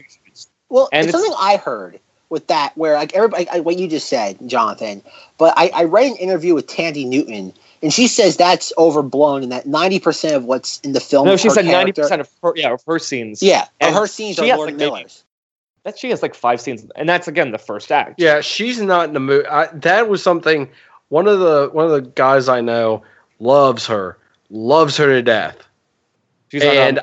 S1: Well, and it's, it's something I heard with that where like everybody, I, what you just said, Jonathan. But I, I read an interview with Thandie Newton, and she says that's overblown, and that ninety percent of what's in the film.
S3: No, she said ninety percent of her, yeah, of her scenes.
S1: Yeah, and her scenes are Lord like Miller's.
S3: That she has like five scenes, and that's again the first act.
S2: Yeah, she's not in the movie. I, that was something. One of the one of the guys I know loves her, loves her to death, she's and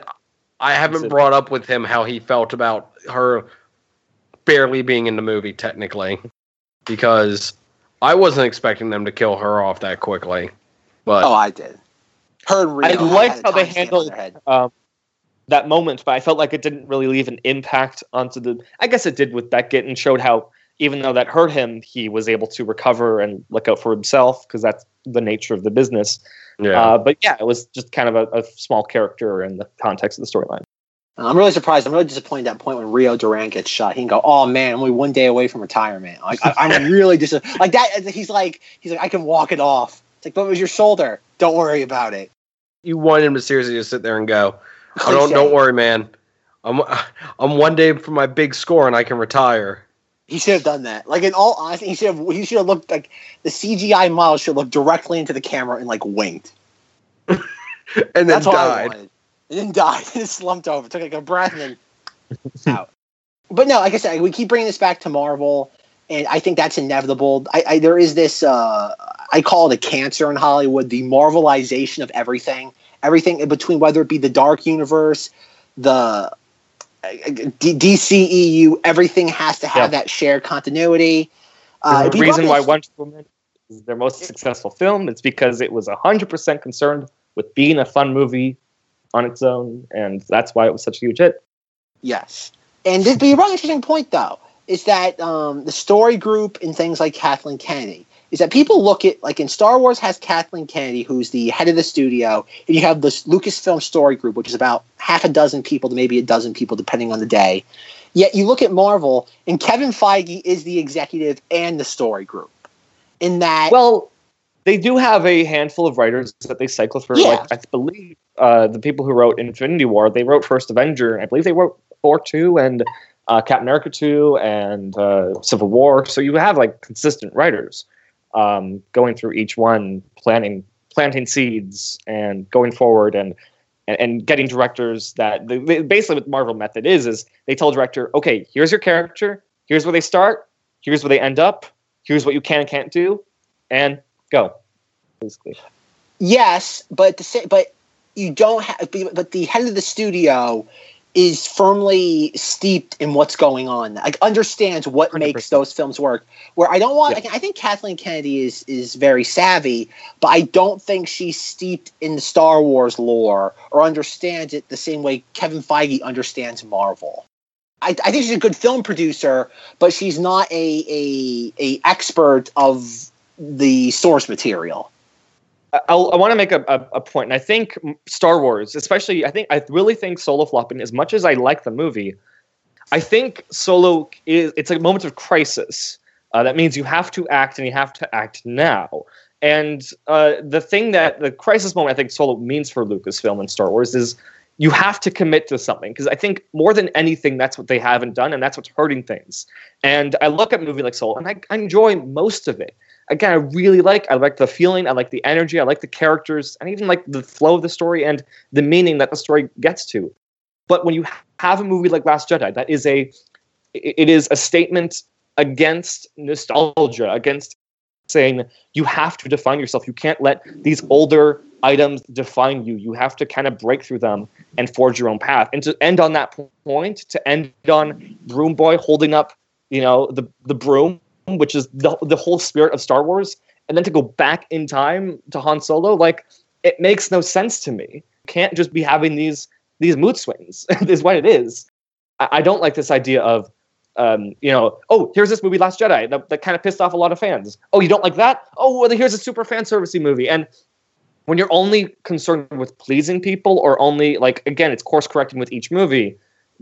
S2: I haven't brought up with him how he felt about her barely being in the movie technically, because I wasn't expecting them to kill her off that quickly. But
S1: oh, I did. Her and
S3: I liked how they handled um, that moment, but I felt like it didn't really leave an impact onto the. I guess it did with Beckett and showed how even though that hurt him, he was able to recover and look out for himself because that's the nature of the business. Yeah. Uh, but yeah, it was just kind of a, a small character in the context of the storyline.
S1: I'm really surprised. I'm really disappointed at that point when Rio Durant gets shot. He can go, "Oh man, I'm only one day away from retirement." Like I, am *laughs* really just like that. He's like, he's like, I can walk it off. It's like, but it was your shoulder. Don't worry about it.
S2: You want him to seriously just sit there and go, "Oh, don't don't worry, man. I'm I'm one day from my big score and I can retire."
S1: He should have done that. Like in all honesty, he should have. He should have looked like the CGI model should look directly into the camera and like winked. *laughs*
S2: and then That's died.
S1: And then died. *laughs* and slumped over. Took like a breath and then *laughs* out. But no, like I said, we keep bringing this back to Marvel, and I think that's inevitable. I, I there is this. Uh, I call it a cancer in Hollywood. The Marvelization of everything. Everything in between, whether it be the Dark Universe, the D- DCEU, everything has to have that shared continuity.
S3: Uh, the reason why Wonder Woman is their most successful film is because it was 100% concerned with being a fun movie on its own, and that's why it was such a huge hit.
S1: Yes. And this, but you brought an interesting point, though, is that um, the story group and things like Kathleen Kennedy is that people look at like in Star Wars has Kathleen Kennedy, who's the head of the studio, and you have this Lucasfilm story group, which is about half a dozen people to maybe a dozen people, depending on the day. Yet you look at Marvel, and Kevin Feige is the executive and the story group. In that,
S3: well, they do have a handful of writers that they cycle through. Yeah. Like I believe uh, the people who wrote Infinity War, they wrote First Avenger. and I believe they wrote Thor two and uh, Captain America two and uh, Civil War. So you have like consistent writers um, going through each one, planting planting seeds and going forward and and, getting directors that they, basically what Marvel method is is they tell director, okay, here's your character, here's where they start, here's where they end up, here's what you can and can't do, and go. Basically.
S1: Yes, but the but you don't have but the head of the studio is firmly steeped in what's going on. Like understands what 100%. makes those films work. Where I don't want, yeah. I think Kathleen Kennedy is is very savvy, but I don't think she's steeped in the Star Wars lore or understands it the same way Kevin Feige understands Marvel. I, I think she's a good film producer, but she's not a a, a expert of the source material.
S3: I'll, i want to make a, a, a, point, and I think Star Wars, especially, I think I really think Solo flopping. As much as I like the movie, I think Solo is it's a moment of crisis. Uh, that means you have to act, and you have to act now. And uh, the thing that the crisis moment I think Solo means for Lucasfilm and Star Wars is you have to commit to something because I think more than anything that's what they haven't done, and that's what's hurting things. And I look at a movie like Solo, and I, I enjoy most of it again, I really like. I like the feeling. I like the energy. I like the characters, and even like the flow of the story and the meaning that the story gets to. But when you have a movie like Last Jedi, that is a, it is a statement against nostalgia, against saying you have to define yourself. You can't let these older items define you. You have to kind of break through them and forge your own path. And to end on that point, to end on Broom Boy holding up, you know, the the broom which is the, the whole spirit of Star Wars, and then to go back in time to Han Solo, like it makes no sense to me. Can't just be having these these mood swings. *laughs* is what it is. I, I, don't like this idea of um, you know, oh, here's this movie, Last Jedi, that, that kind of pissed off a lot of fans. Oh, you don't like that? Oh, well, here's a super fan servicey movie. And when you're only concerned with pleasing people, or only like again, it's course correcting with each movie.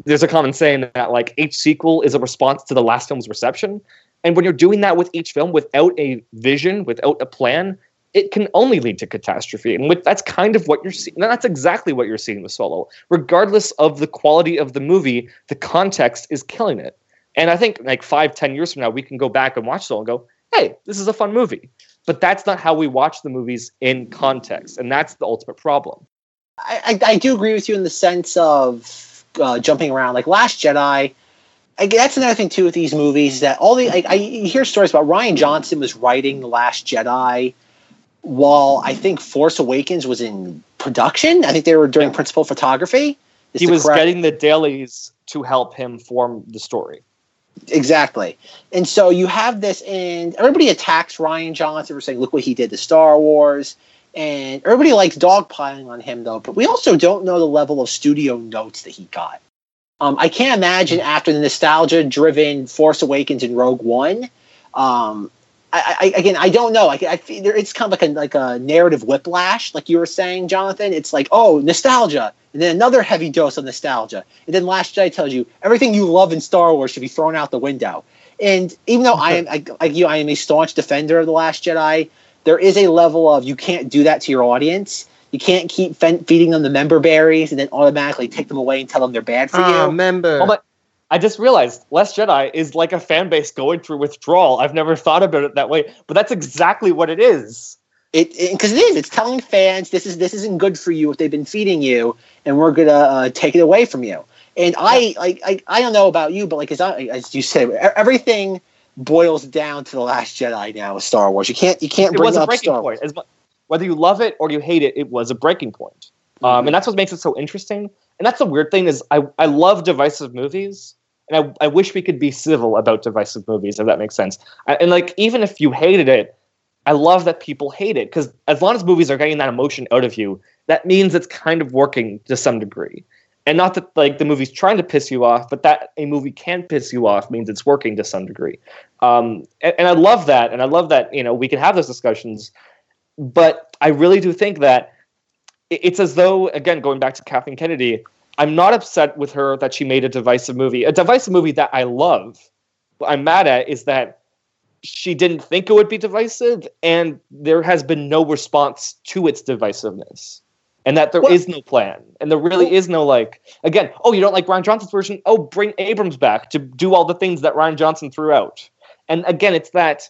S3: There's a common saying that like each sequel is a response to the last film's reception. And when you're doing that with each film without a vision, without a plan, it can only lead to catastrophe. And with, that's kind of what you're seeing. That's exactly what you're seeing with Solo. Regardless of the quality of the movie, the context is killing it. And I think like five, ten years from now, we can go back and watch Solo and go, hey, this is a fun movie. But that's not how we watch the movies in context. And that's the ultimate problem.
S1: I, I, I do agree with you in the sense of uh, jumping around. Like Last Jedi, I, that's another thing too with these movies that all the like, I hear stories about Rian Johnson was writing the Last Jedi while I think Force Awakens was in production. I think they were doing principal photography.
S3: He was correct? getting the dailies to help him form the story.
S1: Exactly. And so you have this, and everybody attacks Rian Johnson for saying, look what he did to Star Wars. And everybody likes dogpiling on him, though. But we also don't know the level of studio notes that he got. Um, I can't imagine after the nostalgia driven Force Awakens and Rogue One. Um, I, I, again, I don't know. I, I it's kind of like a like a narrative whiplash, like you were saying, Jonathan. It's like, oh, nostalgia, and then another heavy dose of nostalgia, and then Last Jedi tells you everything you love in Star Wars should be thrown out the window. And even though I am like you, I am a staunch defender of the Last Jedi. There is a level of you can't do that to your audience. You can't keep feeding them the member berries and then automatically take them away and tell them they're bad for
S2: ah,
S1: you.
S2: member.
S3: Oh, but I just realized Last Jedi is like a fan base going through withdrawal. I've never thought about it that way, but that's exactly what it is.
S1: It because it, it is. It's telling fans this is this isn't good for you if they've been feeding you, and we're gonna uh, take it away from you. And I like I, I don't know about you, but like as I, as you said, everything boils down to the Last Jedi now with Star Wars. You can't you can't bring it was a breaking Star
S3: point. As, whether you love it or you hate it, it was a breaking point. Um, mm-hmm. and that's what makes it so interesting. And that's the weird thing is I, I love divisive movies, and I, I wish we could be civil about divisive movies, if that makes sense. And like even if you hated it, I love that people hate it because as long as movies are getting that emotion out of you, that means it's kind of working to some degree. And not that like the movie's trying to piss you off, but that a movie can piss you off means it's working to some degree. Um, and, and I love that, and I love that you know we can have those discussions but I really do think that it's as though, again, going back to Kathleen Kennedy, I'm not upset with her that she made a divisive movie, a divisive movie that I love. What I'm mad at is that she didn't think it would be divisive, and there has been no response to its divisiveness. And that there is no plan, and there really is no like. Again, oh, you don't like Rian Johnson's version? Oh, bring Abrams back to do all the things that Rian Johnson threw out. And again, it's that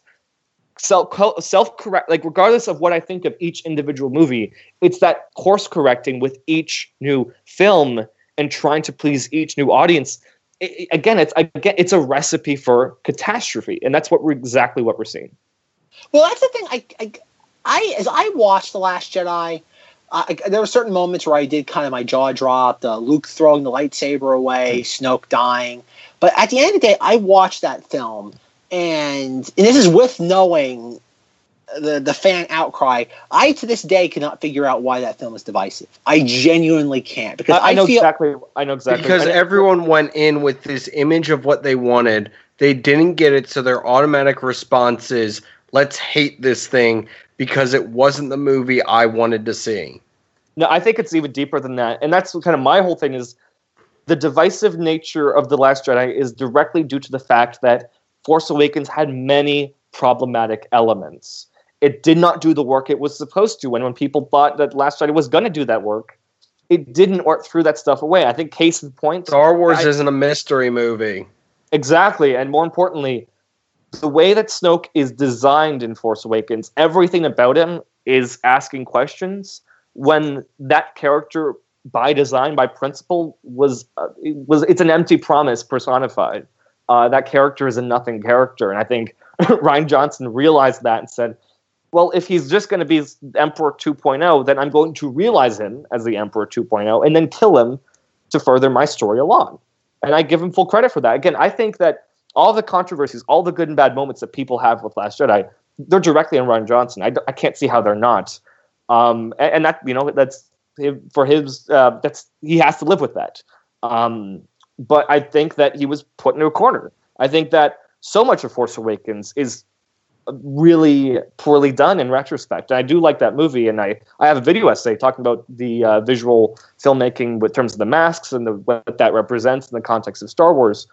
S3: self self correct like regardless of what I think of each individual movie, it's that course correcting with each new film and trying to please each new audience. It, again, it's again it's a recipe for catastrophe, and that's what we're exactly what we're seeing.
S1: Well, that's the thing. I, I, I as I watched the Last Jedi. There were certain moments where I did kind of my jaw dropped. Uh, Luke throwing the lightsaber away, Snoke dying. But at the end of the day, I watched that film and and this is with knowing the the fan outcry. I to this day cannot figure out why that film is divisive. I genuinely can't because I,
S3: I know
S1: feel,
S3: exactly. I know exactly
S2: because
S3: know-
S2: everyone went in with this image of what they wanted. They didn't get it, so their automatic response is, "Let's hate this thing because it wasn't the movie I wanted to see."
S3: No, I think it's even deeper than that, and that's kind of my whole thing is the divisive nature of the Last Jedi is directly due to the fact that Force Awakens had many problematic elements. It did not do the work it was supposed to, and when people thought that Last Jedi was going to do that work, it didn't or threw that stuff away. I think case in point,
S2: Star Wars
S3: I-
S2: isn't a mystery movie.
S3: Exactly, and more importantly, the way that Snoke is designed in Force Awakens, everything about him is asking questions. When that character, by design, by principle, was uh, was it's an empty promise personified. Uh, that character is a nothing character, and I think *laughs* Rian Johnson realized that and said, "Well, if he's just going to be Emperor 2.0, then I'm going to realize him as the Emperor 2.0, and then kill him to further my story along." And I give him full credit for that. Again, I think that all the controversies, all the good and bad moments that people have with Last Jedi, they're directly on Rian Johnson. I can't see how they're not. Um, and, and that you know that's for his uh, that's he has to live with that. Um, but I think that he was put into a corner. I think that so much of Force Awakens is really poorly done in retrospect. And I do like that movie, and I, I have a video essay talking about the uh, visual filmmaking with terms of the masks and the, what that represents in the context of Star Wars.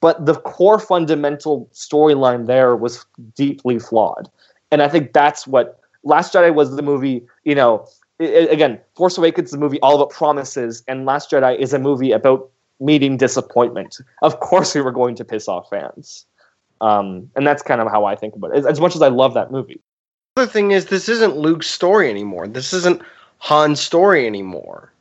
S3: But the core fundamental storyline there was deeply flawed, and I think that's what Last Jedi was. The movie, you know, again, Force Awakens is a movie all about promises, and Last Jedi is a movie about meeting disappointment. Of course, we were going to piss off fans. Um, and that's kind of how I think about it. As, much as I love that movie,
S2: The other thing is, this isn't Luke's story anymore. This isn't Han's story anymore.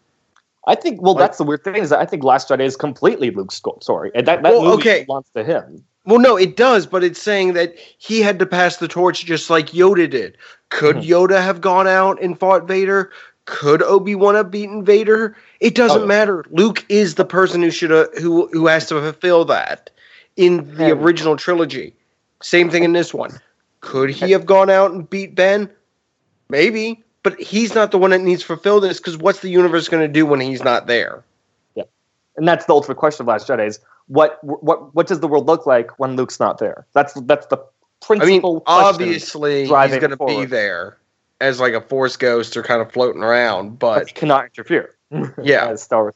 S3: I think. Well,
S2: Like-
S3: that's the weird thing is that I think Last Jedi is completely Luke's story, and that that
S2: Well,
S3: movie
S2: okay.
S3: belongs to him.
S2: Well, no, it does, but it's saying that he had to pass the torch just like Yoda did. Could
S3: Mhm.
S2: Yoda have gone out and fought Vader? Could Obi Wan have beaten Vader? It doesn't
S3: Oh,
S2: matter. Luke is the person who should have who who has to fulfill that in the original trilogy. Same thing in this one. Could he have gone out and beat Ben? Maybe, but he's not the one that needs to fulfill this because what's the universe going to do when he's not there?
S3: Yeah, And that's the ultimate question of Last Jedi: is what what what does the world look like when Luke's not there? That's that's the
S2: I mean, obviously he's going to be there as like a force ghost or kind of floating around,
S3: but
S2: but
S3: cannot interfere. *laughs*
S2: Yeah.
S3: Star Wars.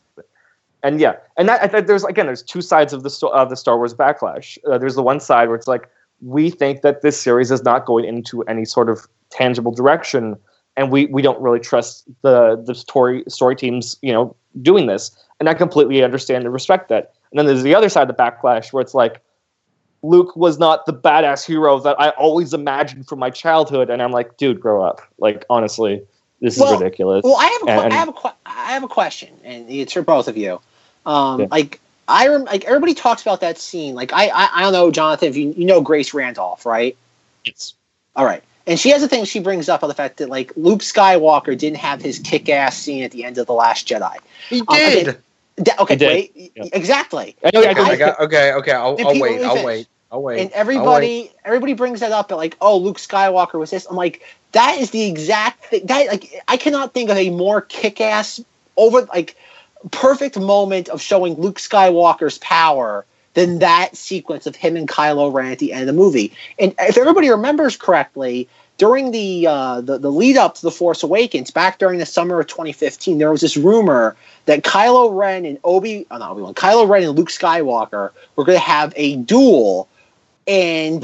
S3: And yeah, and that, there's again, there's two sides of the of the Star Wars backlash. Uh, there's the one side where it's like we think that this series is not going into any sort of tangible direction, and we we don't really trust the the story story teams, you know, doing this. And I completely understand and respect that. And then there's the other side of the backlash where it's like Luke was not the badass hero that I always imagined from my childhood, and I'm like, dude, grow up. Like honestly, this is
S1: Well,
S3: ridiculous.
S1: Well, I have a
S3: And-
S1: I have a have a question, and it's for both of you. Um,
S3: Yeah.
S1: Like I rem- like everybody talks about that scene. Like I, I I don't know, Jonathan, if you you know Grace Randolph, right?
S3: It's-
S1: All right. And she has a thing she brings up on the fact that like Luke Skywalker didn't have his kick-ass scene at the end of the Last Jedi.
S2: he
S1: Um, okay.
S2: did.
S1: Da- okay,
S3: He did.
S1: wait,
S3: Yeah.
S1: exactly.
S3: I know, I
S2: Okay, I got, okay, okay. I'll, I'll wait. I'll
S1: finish.
S2: wait.
S1: And everybody everybody brings that up and like oh luke skywalker was this. I'm like that is the exact thing that like i cannot think of a more kick-ass over like perfect moment of showing luke skywalker's power than that sequence of him and kylo ren at the end of the movie. And if everybody remembers correctly during the, uh, the the lead up to the Force Awakens, back during the summer of 2015, there was this rumor that Kylo Ren and Obi, oh, not Obi Wan, Kylo Ren and Luke Skywalker were going to have a duel, and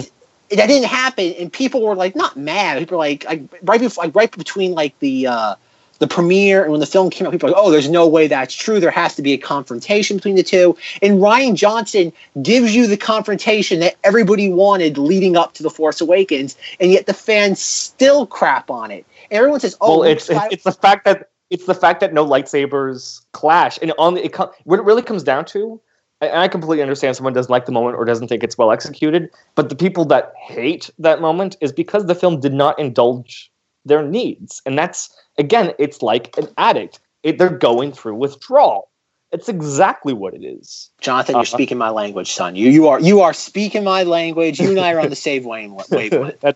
S1: that didn't happen. And people were like, not mad. People were like, like right before, like right between like the uh, the premiere and when the film came out, people were like, oh, there's no way that's true. There has to be a confrontation between the two. And Rian Johnson gives you the confrontation that everybody wanted leading up to the Force Awakens, and yet the fans still crap on it. And everyone says, oh,
S3: well, it's, it's it's the fact that it's the fact that no lightsabers clash, and on the, it what it really comes down to. And I completely understand someone doesn't like the moment or doesn't think it's well executed, but the people that hate that moment is because the film did not indulge their needs, and that's again, it's like an addict. It, they're going through withdrawal. It's exactly what it is.
S1: Jonathan, you're
S3: Uh-huh.
S1: speaking my language, son. You you are you are speaking my language. You and I are on the *laughs* same wave- wavelength. Uh,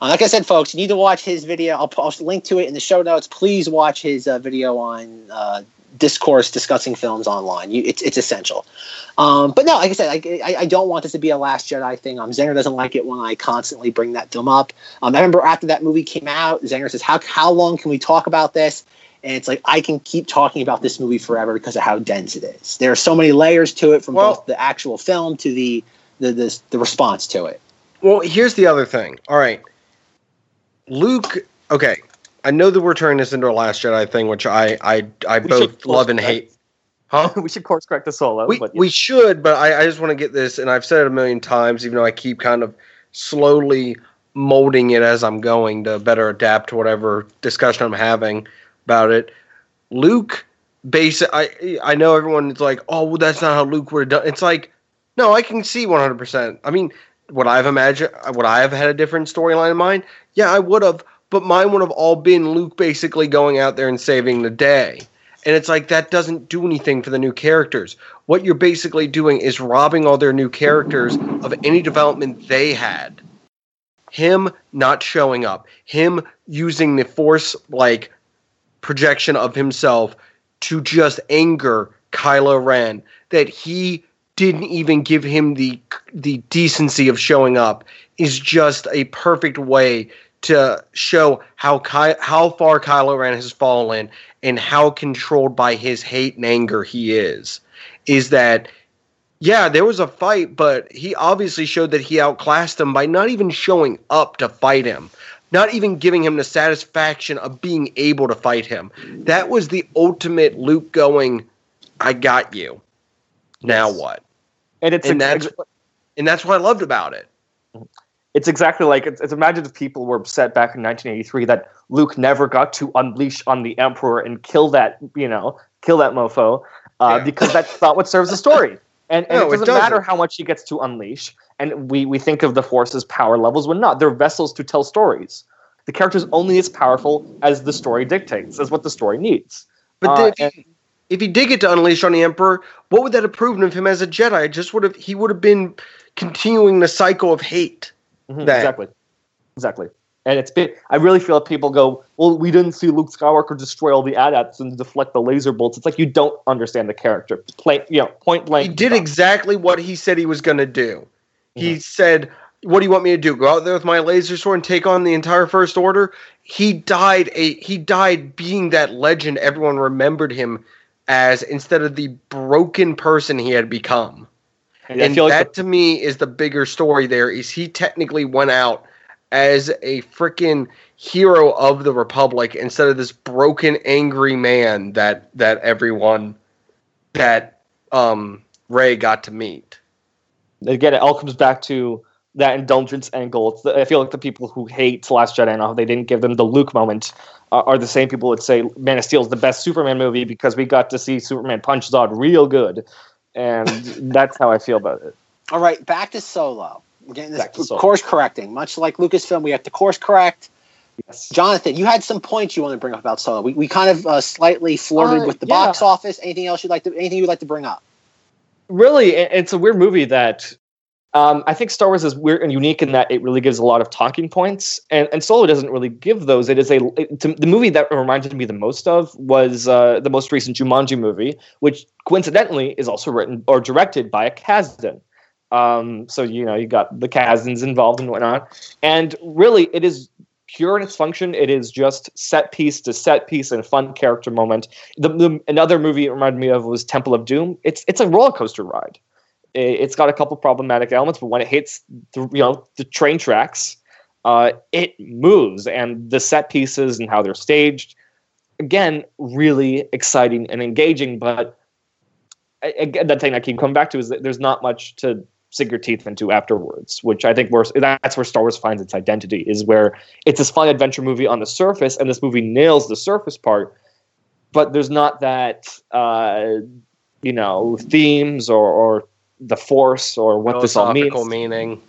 S1: like I said, folks, you need to watch his video. I'll post a link to it in the show notes. Please watch his uh, video on uh, discourse discussing films online. You, it's it's essential. Um, but no, like I said, I, I, I, don't want this to be a Last Jedi thing. Um, Zenger doesn't like it when I constantly bring that film up. Um, I remember after that movie came out, Zenger says, "How how long can we talk about this?" And it's like I can keep talking about this movie forever because of how dense it is. There are so many layers to it, from well, both the actual film to the the, the the response to it.
S2: Well, here's the other thing. All right, Luke. Okay, I know that we're turning this into a Last Jedi thing, which I I I we both love and hate.
S3: Huh? *laughs* we should course correct the solo.
S2: Uh, we,
S3: but,
S2: yeah. we should, but I, I just want to get this, and I've said it a million times, even though I keep kind of slowly molding it as I'm going to better adapt to whatever discussion I'm having about it. Luke, basic. I I know everyone's like, oh, well, that's not how Luke would have done. It's like, no, I can see 100. percent I mean, would I have imagined? Would I have had a different storyline in mind? Yeah, I would have. But mine would have all been Luke basically going out there and saving the day. And it's like that doesn't do anything for the new characters. What you're basically doing is robbing all their new characters of any development they had. Him not showing up, him using the force like projection of himself to just anger Kylo Ren that he didn't even give him the the decency of showing up is just a perfect way to show how Ky- how far Kylo Ren has fallen and how controlled by his hate and anger he is. Is that yeah, there was a fight, but he obviously showed that he outclassed him by not even showing up to fight him, not even giving him the satisfaction of being able to fight him. That was the ultimate Luke going, I got you. Now yes. what? And it's and, that's, and that's what I loved about it
S3: it's exactly like it's, it's imagine if people were upset back in 1983 that Luke never got to unleash on the Emperor and kill that you know kill that mofo uh, yeah. because that's not what serves the story. And, and no, it, doesn't it doesn't matter how much he gets to unleash. And we, we think of the Force's power levels when not. They're vessels to tell stories. The character's only as powerful as the story dictates, as what the story needs.
S2: But uh, if, he, if he did get to unleash on the Emperor, what would that have proven of him as a Jedi? Just would have he would have been continuing the cycle of hate.
S3: Mm-hmm, exactly. Exactly. And it's been, I really feel that people go, well, we didn't see Luke Skywalker destroy all the AT-ATs and deflect the laser bolts. It's like you don't understand the character. Plain, you know, point blank.
S2: He did exactly what he said he was going to do. Mm-hmm. He said, "What do you want me to do? Go out there with my laser sword and take on the entire First Order?" He died a he died being that legend everyone remembered him as instead of the broken person he had become. And, and that like the- to me is the bigger story. There is he technically went out as a freaking hero of the republic instead of this broken, angry man that that everyone that um, Rey got to meet.
S3: Again, it all comes back to that indulgence angle. The, I feel like the people who hate Last Jedi and how they didn't give them the Luke moment uh, are the same people that say Man of Steel is the best Superman movie because we got to see Superman punch Zod real good and that's how I feel about it.
S1: All right, back to Solo. We're getting this course correcting. Much like Lucasfilm, we have to course correct. Yes. Jonathan, you had some points you want to bring up about Solo. We, we kind of uh, slightly flirted uh, with the yeah. box office. Anything else you'd like to? Anything you'd like to bring up?
S3: Really, it's a weird movie that um, I think Star Wars is weird and unique in that it really gives a lot of talking points, and, and Solo doesn't really give those. It is a it, to, the movie that reminded me the most of was uh, the most recent Jumanji movie, which coincidentally is also written or directed by a Kasdan. Um, so you know you got the Kasdans involved and whatnot, and really it is pure in its function. It is just set piece to set piece and fun character moment. The, the another movie it reminded me of was Temple of Doom. It's it's a roller coaster ride it's got a couple problematic elements, but when it hits the you know the train tracks, uh, it moves, and the set pieces and how they're staged, again, really exciting and engaging. But again, that thing I keep coming back to is that there's not much to sink your teeth into afterwards, which I think that's where Star Wars finds its identity. Is where it's this fun adventure movie on the surface, and this movie nails the surface part, but there's not that. Uh, you know themes or, or the force or what this all means.
S2: meaning.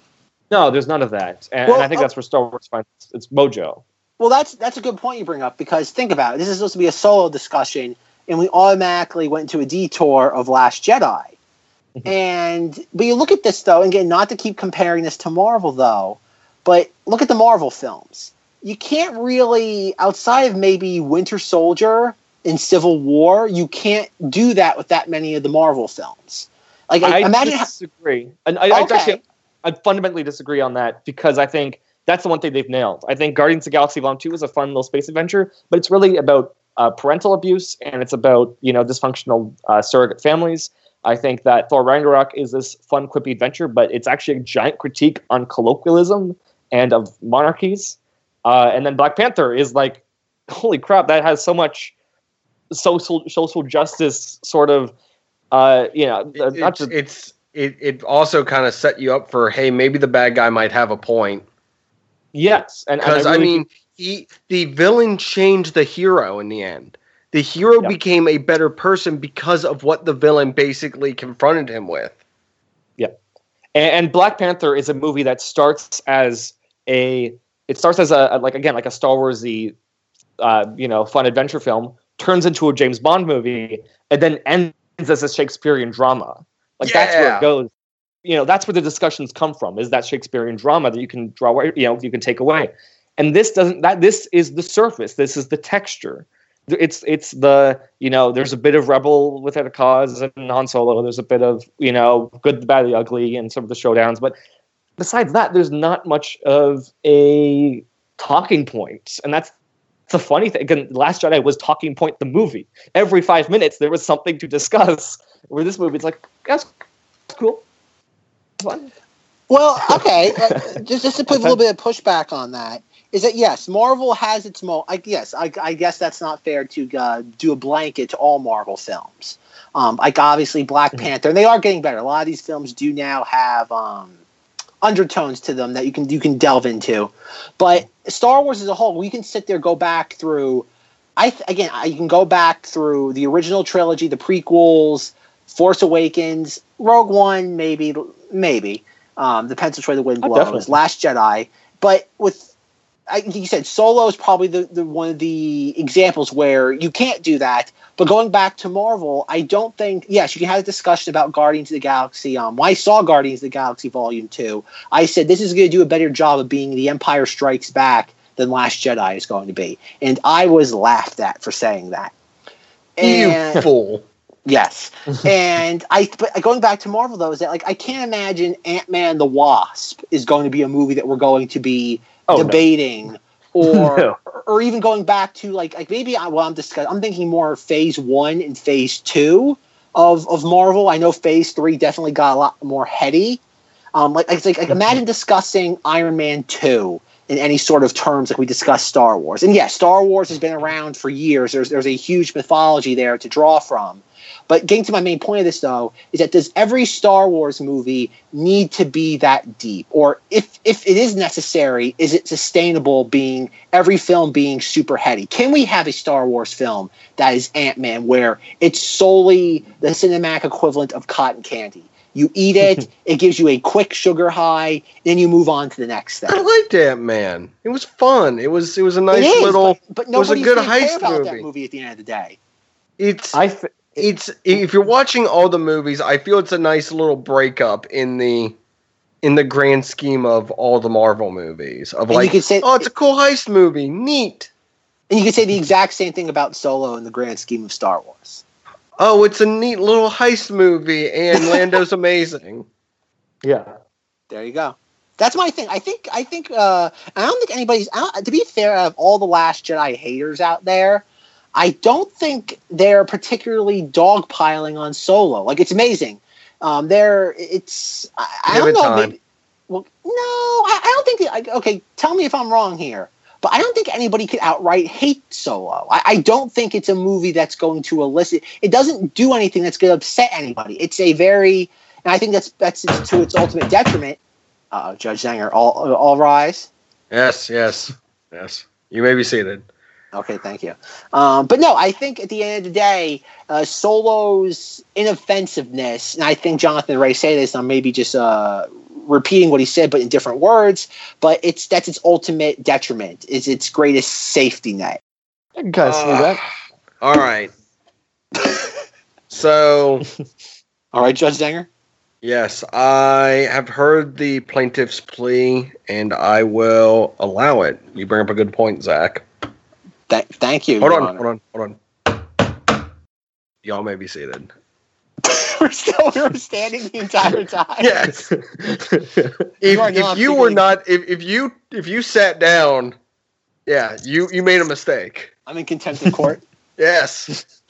S3: No, there's none of that, and, well, and I think uh, that's where Star Wars finds its mojo.
S1: Well, that's that's a good point you bring up because think about it. This is supposed to be a solo discussion, and we automatically went into a detour of Last Jedi. Mm-hmm. And but you look at this though, and again, not to keep comparing this to Marvel though, But look at the Marvel films. You can't really, outside of maybe Winter Soldier and Civil War, you can't do that with that many of the Marvel films. Like, I,
S3: I
S1: imagine.
S3: disagree. And I,
S1: Okay.
S3: I actually, I fundamentally disagree on that because I think that's the one thing they've nailed. I think Guardians of the Galaxy Volume Two is a fun little space adventure, but it's really about uh, parental abuse and it's about you know dysfunctional uh, surrogate families. I think that Thor Ragnarok is this fun, quippy adventure, but it's actually a giant critique on colloquialism and of monarchies. Uh, and then Black Panther is like, holy crap, that has so much social social justice sort of, uh, you know, uh, not
S2: it's,
S3: just
S2: it's it, it also kind of set you up for hey maybe the bad guy might have a point
S3: Yes, and
S2: because I,
S3: really
S2: mean he the villain changed the hero in the end. The hero
S3: Yeah.
S2: became a better person because of what the villain basically confronted him with.
S3: and, and Black Panther is a movie that starts as a it starts as a, a- like again like a Star Warsy, uh, you know, fun adventure film, turns into a James Bond movie, and then ends as a Shakespearean drama. Like that's where it goes. You know, that's where the discussions come from. Is that Shakespearean drama that you can draw away? You know, you can take away. And this doesn't. That this is the surface. This is the texture. It's it's the you know. There's a bit of rebel without a cause and Han Solo. There's a bit of you know good, the bad, the ugly, and some of the showdowns. But besides that, there's not much of a talking point, and that's the funny thing. Again, Last Jedi was talking point the movie. Every five minutes there was something to discuss. *laughs* Where this movie, it's like that's cool, fun.
S1: Well, *laughs* okay. uh, just just to put a little bit of pushback on that is that yes, Marvel has its mo. I yes, I, I guess that's not fair to uh, do a blanket to all Marvel films. Um, like obviously Black
S3: Mhm.
S1: Panther, and they are getting better. A lot of these films do now have um, undertones to them that you can you can delve into. But Star Wars as a whole, we can sit there, go back through. I th- again, I, you can go back through the original trilogy, the prequels, Force Awakens, Rogue One, maybe, maybe. Um, depends which way the wind
S3: Oh,
S1: blows.
S3: definitely.
S1: Last Jedi, but with I think you said Solo is probably the, the one of the examples where you can't do that. But going back to Marvel, I don't think yes, you can have a discussion about Guardians of the Galaxy. Um, when I saw Guardians of the Galaxy Volume Two, I said this is going to do a better job of being The Empire Strikes Back than Last Jedi is going to be, and I was laughed at for saying that. And-
S2: you fool. *laughs*
S1: Yes, and I. But going back to Marvel though, is that like I can't imagine Ant Man the Wasp is going to be a movie that we're going to be
S3: Oh, no.
S1: Or, *laughs*
S3: No.
S1: or even going back to like like maybe I, well I'm discussing. I'm thinking more Phase One and Phase Two of of Marvel. I know Phase Three definitely got a lot more heady. Um, like like, like imagine discussing Iron Man Two in any sort of terms like we discussed Star Wars. And yes, Star Wars has been around for years. There's there's a huge mythology there to draw from. But getting to my main point of this though is that does every Star Wars movie need to be that deep? Or if if it is necessary, is it sustainable being every film being super heady? Can we have a Star Wars film that is Ant-Man where it's solely the cinematic equivalent of cotton candy? You eat it, *laughs* it gives you a quick sugar high, then you move on to the next thing.
S2: I liked Ant Man. It was fun. It was it was a nice
S1: it is,
S2: little.
S1: but, but
S2: it was a good heist
S1: about that
S2: movie.
S1: movie at the end of the day.
S2: It's
S3: I th-
S2: it's if you're watching all the movies, I feel it's a nice little breakup in the in the grand scheme of all the Marvel movies. Of
S1: And you
S2: like,
S1: say-
S2: oh, it's a cool heist movie, neat.
S1: And you could say the exact same thing about Solo in the grand scheme of Star Wars.
S2: Oh, it's a neat little heist movie, and *laughs* Lando's amazing.
S3: yeah.
S1: There you go. That's my thing. I think. I think. Uh, I don't think anybody's. I don't, to be fair, of all the Last Jedi haters out there, I don't think they're particularly dogpiling on Solo. Like it's amazing. Um, they're. It's. I, I don't know.
S2: time.
S1: Maybe. Well, no, I, I don't think. I, okay, tell me if I'm wrong here. But I don't think anybody could outright hate Solo. I, I don't think it's a movie that's going to elicit. It doesn't do anything that's going to upset anybody. It's a very, and I think that's that's to its ultimate detriment. Uh, Judge Zenger, all all rise.
S2: Yes, yes, yes. You may be seated.
S1: Okay, thank you. Um, but no, I think at the end of the day, uh, Solo's inoffensiveness, and I think Jonathan Ray say this, and I'm maybe just uh, repeating what he said, but in different words. But it's that's its ultimate detriment. Is its greatest safety net.
S3: I can kind of see
S2: Ah.
S3: that.
S2: All right. So *laughs*
S1: All right, Judge Zenger.
S2: Yes, I have heard the plaintiff's plea, and I will allow it. You bring up a good point, Zack.
S1: Th- thank you.
S2: Hold on, hold on, hold on. Y'all may be seated. *laughs*
S1: we're still we were standing the entire *laughs* time.
S2: Yes. *laughs* if
S1: You
S2: if you were not, if, if you if you sat down, yeah, you you made a mistake.
S1: I'm in contempt of court.
S2: Yes.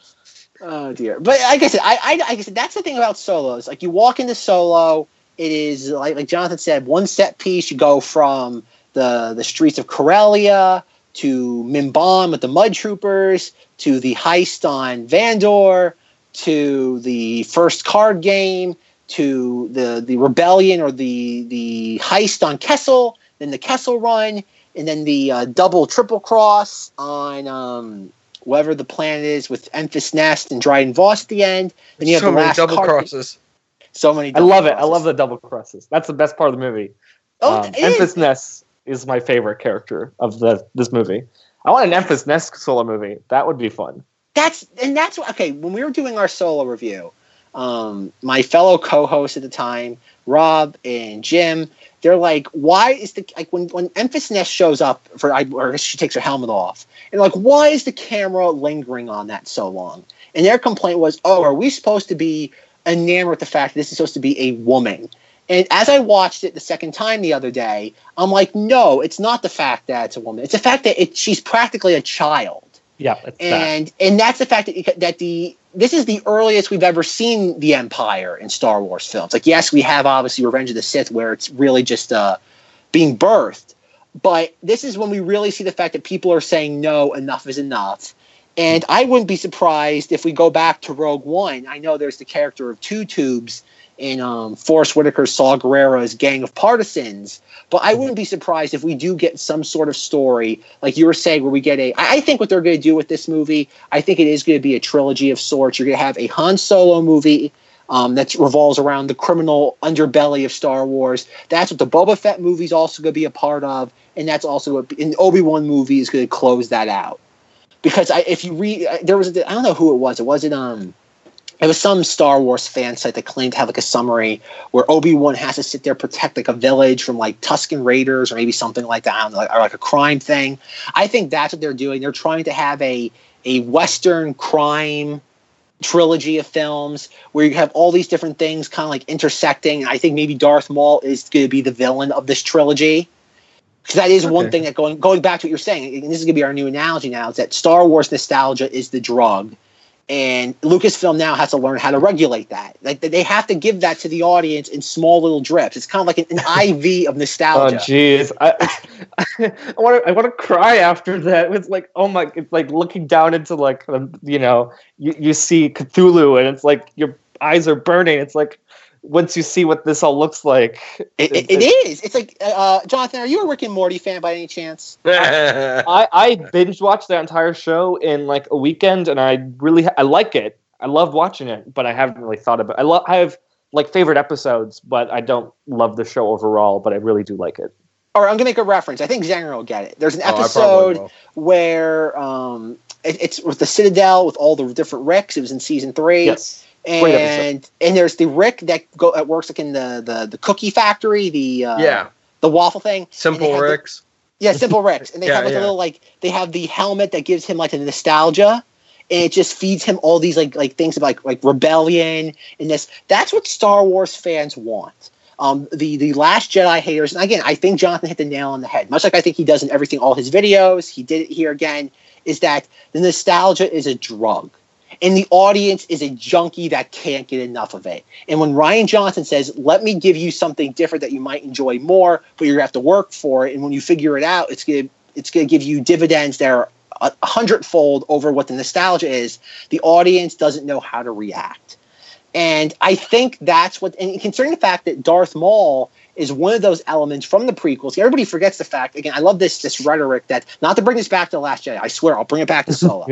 S1: Oh dear. But like I said, I, I like I said, that's the thing about solos. Like you walk into solo, it is like like Jonathan said, one set piece. You go from the the streets of Corellia to Mimban with the Mud Troopers to the heist on Vandor to the first card game to the the rebellion or the the heist on Kessel, then the Kessel run, and then the uh, double triple cross on um, whatever the planet is with Enfys Nest and Dryden Voss at the end. Then you have
S2: so
S1: the
S2: many
S1: last
S2: double
S1: card-
S2: crosses.
S1: So many.
S3: I
S1: double
S3: love it. I love the double crosses. That's the best part of the movie.
S1: Oh,
S3: um,
S1: it is.
S3: Enfys Nest is my favorite character of the this movie. I want an Enfys Nest solo movie. That would be fun.
S1: That's and that's okay. When we were doing our solo review, um, my fellow co-hosts at the time, Rob and Jim, they're like, "Why is the like when when Enfys Nest shows up for I or she takes her helmet off, and like, why is the camera lingering on that so long?" And their complaint was, "Oh, are we supposed to be enamored with the fact that this is supposed to be a woman?" And as I watched it the second time the other day, I'm like, "No, it's not the fact that it's a woman. It's the fact that it, she's practically a child."
S3: Yeah, it's that.
S1: and and that's the fact that that the this is the earliest we've ever seen the Empire in Star Wars films. Like, yes, we have obviously Revenge of the Sith, where it's really just uh, being birthed, but this is when we really see the fact that people are saying no, enough is enough. And I wouldn't be surprised if we go back to Rogue One. I know there's the character of Two Tubes in um, Forest Whitaker's Saw Gerrera's Gang of Partisans, but I wouldn't be surprised if we do get some sort of story, like you were saying, where we get a. I think what they're going to do with this movie, I think it is going to be a trilogy of sorts. You're going to have a Han Solo movie um, that revolves around the criminal underbelly of Star Wars. That's what the Boba Fett movie is also going to be a part of, and that's also what an Obi Wan movie is going to close that out. Because I, if you read, there was I don't know who it was. It wasn't um. It was some Star Wars fan site that claimed to have like a summary where Obi Wan has to sit there protect like a village from like Tusken Raiders or maybe something like that, I don't know, like, or like a crime thing. I think that's what they're doing. They're trying to have a a Western crime trilogy of films where you have all these different things kind of like intersecting. I think maybe Darth Maul is going to be the villain of this trilogy. Because that is one thing that going going back to what you're saying, and this is going to be our new analogy now, is that Star Wars nostalgia is the drug, and Lucasfilm now has to learn how to regulate that. Like they have to give that to the audience in small little drips. It's kind of like an, an *laughs* IV of nostalgia.
S3: Oh
S1: nostalgia.
S3: jeez, I, *laughs* I want to I want to cry after that. It's like oh my, it's like looking down into like um, you know you, you see Cthulhu and it's like your eyes are burning. It's like once you see what this all looks like,
S1: it, it, it is. It's like uh, Jonathan. Are you a Rick and Morty fan by any chance? *laughs*
S3: I, I binge watched that entire show in like a weekend, and I really I like it. I love watching it, but I haven't really thought about. I love I have like favorite episodes, but I don't love the show overall. But I really do like it.
S1: All right, I'm gonna make a reference. I think Zenger will get it. There's an
S2: Oh, I probably
S1: episode
S2: will.
S1: where um, it, it's with the Citadel with all the different Ricks. It was in season three.
S3: Yes, Great episode.
S1: And and there's the Rick that go that works like in the the, the cookie factory, the uh,
S2: yeah,
S1: the waffle thing.
S2: Simple
S1: have the-
S2: Ricks.
S1: yeah, simple Ricks, and they *laughs*
S2: Yeah,
S1: have like
S2: yeah.
S1: a little like they have the helmet that gives him like the nostalgia, and it just feeds him all these like like things about like, like rebellion and this. That's what Star Wars fans want. Um, the the Last Jedi haters, and again, I think Jonathan hit the nail on the head. Much like I think he does in everything, all his videos, he did it here again. Is that the nostalgia is a drug, and the audience is a junkie that can't get enough of it. And when Rian Johnson says, "Let me give you something different that you might enjoy more, but you're gonna have to work for it," and when you figure it out, it's gonna it's gonna give you dividends that are a a hundredfold over what the nostalgia is. The audience doesn't know how to react, and I think that's what. And considering the fact that Darth Maul is one of those elements from the prequels, everybody forgets the fact. Again, I love this this rhetoric that not to bring this back to the Last Jedi. I swear, I'll bring it back to *laughs* Solo.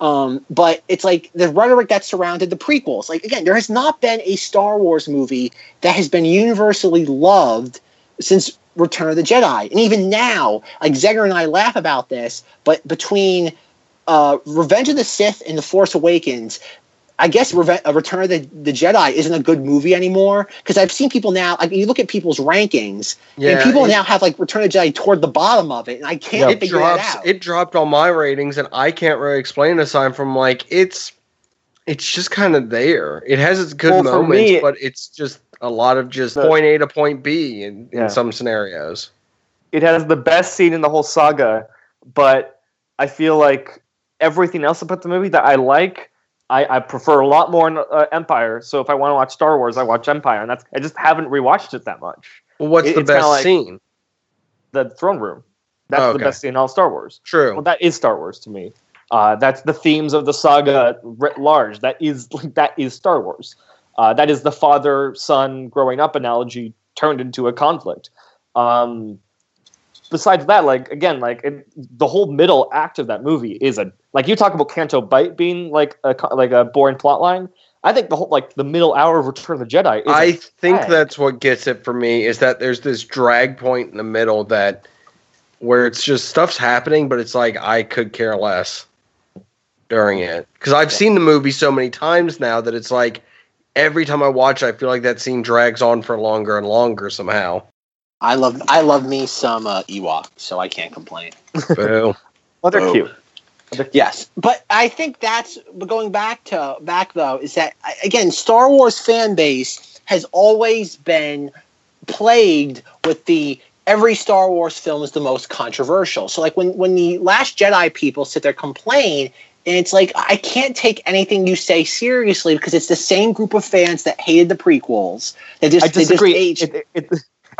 S1: Um, but it's like the rhetoric that surrounded the prequels. Like again, there has not been a Star Wars movie that has been universally loved since Return of the Jedi. And even now, like Zenger and I laugh about this, but between uh, Revenge of the Sith and The Force Awakens, I guess Reve- uh, Return of the, the Jedi isn't a good movie anymore because I've seen people now. Like you look at people's rankings,
S2: Yeah,
S1: and people
S2: it-
S1: now have like Return of the Jedi toward the bottom of it, and I can't
S2: it
S1: figure
S2: drops
S1: that out.
S2: it dropped all my ratings and i can't really explain it aside from like it's it's just kind of there it has its good
S3: Well,
S2: moments
S3: me-
S2: but it's just a lot of just
S3: The-
S2: point a to point b in,
S3: Yeah.
S2: in some scenarios
S3: it has the best scene in the whole saga, but I feel like everything else about the movie that I like, I, I prefer a lot more uh, Empire. So if I want to watch Star Wars, I watch Empire, and that's I just haven't rewatched it that much.
S2: well what's
S3: It-
S2: the best
S3: like-
S2: scene
S3: The Throne Room, that's
S2: Oh,
S3: the best scene in all Star Wars.
S2: true
S3: Well, that is Star Wars to me. Uh, that's the themes of the saga writ large. That is *laughs* that is Star Wars. Uh, that is the father son growing up analogy turned into a conflict. Um, besides that, like again, like it, the whole middle act of that movie is a like you talk about Canto Bight being like a like a boring plot line. I think the whole like the middle hour of Return of the Jedi.
S2: I think that's what gets it for me is that there's this drag point in the middle that where it's just stuff's happening, but it's like I could care less during it because I've seen the movie so many times now that it's like every time I watch, it, I feel like that scene drags on for longer and longer somehow.
S1: I love I love me some uh, Ewok, so I can't complain.
S2: Boo.
S3: oh, *laughs* they're
S1: Oh.
S3: cute.
S1: Yes, but I think that's going back to back though is that again Star Wars fan base has always been plagued with the every Star Wars film is the most controversial. So like when when the Last Jedi people sit there complain and it's like I can't take anything you say seriously because it's the same group of fans that hated the prequels. They just
S3: I
S1: they just
S3: disagree.
S1: aged.
S3: It,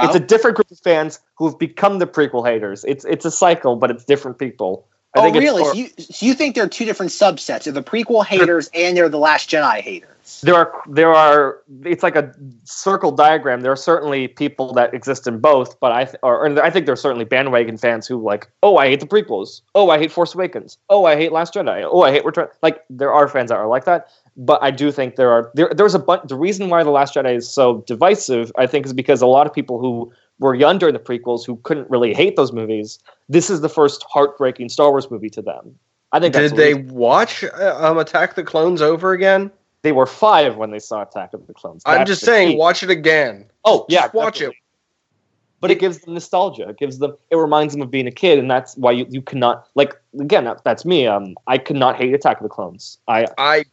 S3: it, it's a different group of fans who have become the prequel haters. It's it's a cycle, but it's different people. I
S1: oh
S3: think it's-
S1: really?
S3: or-
S1: so, you, so you think there are two different subsets? They're the prequel haters and they're the Last Jedi haters.
S3: there are there are it's like a circle diagram. There are certainly people that exist in both, but I th- or, or I think there are certainly bandwagon fans who like, oh, I hate the prequels. Oh, I hate Force Awakens. Oh, I hate Last Jedi. Oh, I hate Return. Like there are fans that are like that, but I do think there are there there's a bunch. The reason why the Last Jedi is so divisive, I think, is because a lot of people who were young during the prequels who couldn't really hate those movies. This is the first heartbreaking Star Wars movie to them. I think
S2: Did
S3: the
S2: they watch uh, um, Attack the Clones over again?
S3: They were five when they saw Attack of the Clones.
S2: I'm just saying,
S3: key.
S2: watch it again.
S3: Oh yeah,
S2: Just watch
S3: definitely. But it gives them nostalgia. It gives them. It reminds them of being a kid, and that's why you, you cannot like again. That, that's me. Um, I could not hate Attack of the Clones. I
S2: I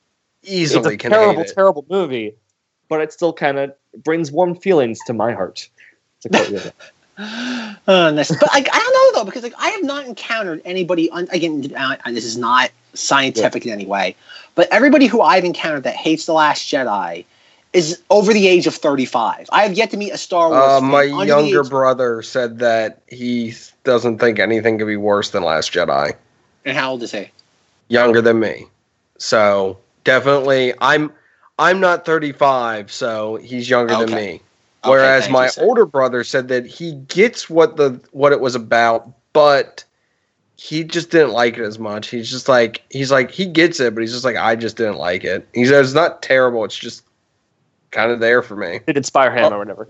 S2: easily
S3: it's a
S2: can
S3: terrible,
S2: hate it.
S3: terrible movie, but it still kind of brings warm feelings to my heart. To. *laughs*
S1: Uh, nice. But I, I don't know though because like I have not encountered anybody. Un, again, uh, and this is not scientific in any way, but everybody who I've encountered that hates the Last Jedi is over the age of thirty-five. I have yet to meet a Star Wars.
S2: Uh,
S1: fan
S2: my younger
S1: age-
S2: brother said that he doesn't think anything could be worse than Last Jedi.
S1: and how old is he?
S2: Younger than me, so definitely I'm. I'm not 35, so he's younger than me.
S1: Okay,
S2: Whereas
S1: thank
S2: my
S1: you,
S2: older brother said that he gets what the what it was about, but he just didn't like it as much. He's just like he's like he gets it, but he's just like I just didn't like it. He says it's not terrible. It's just kind of there for me.
S3: It inspire him
S1: Oh.
S3: or whatever.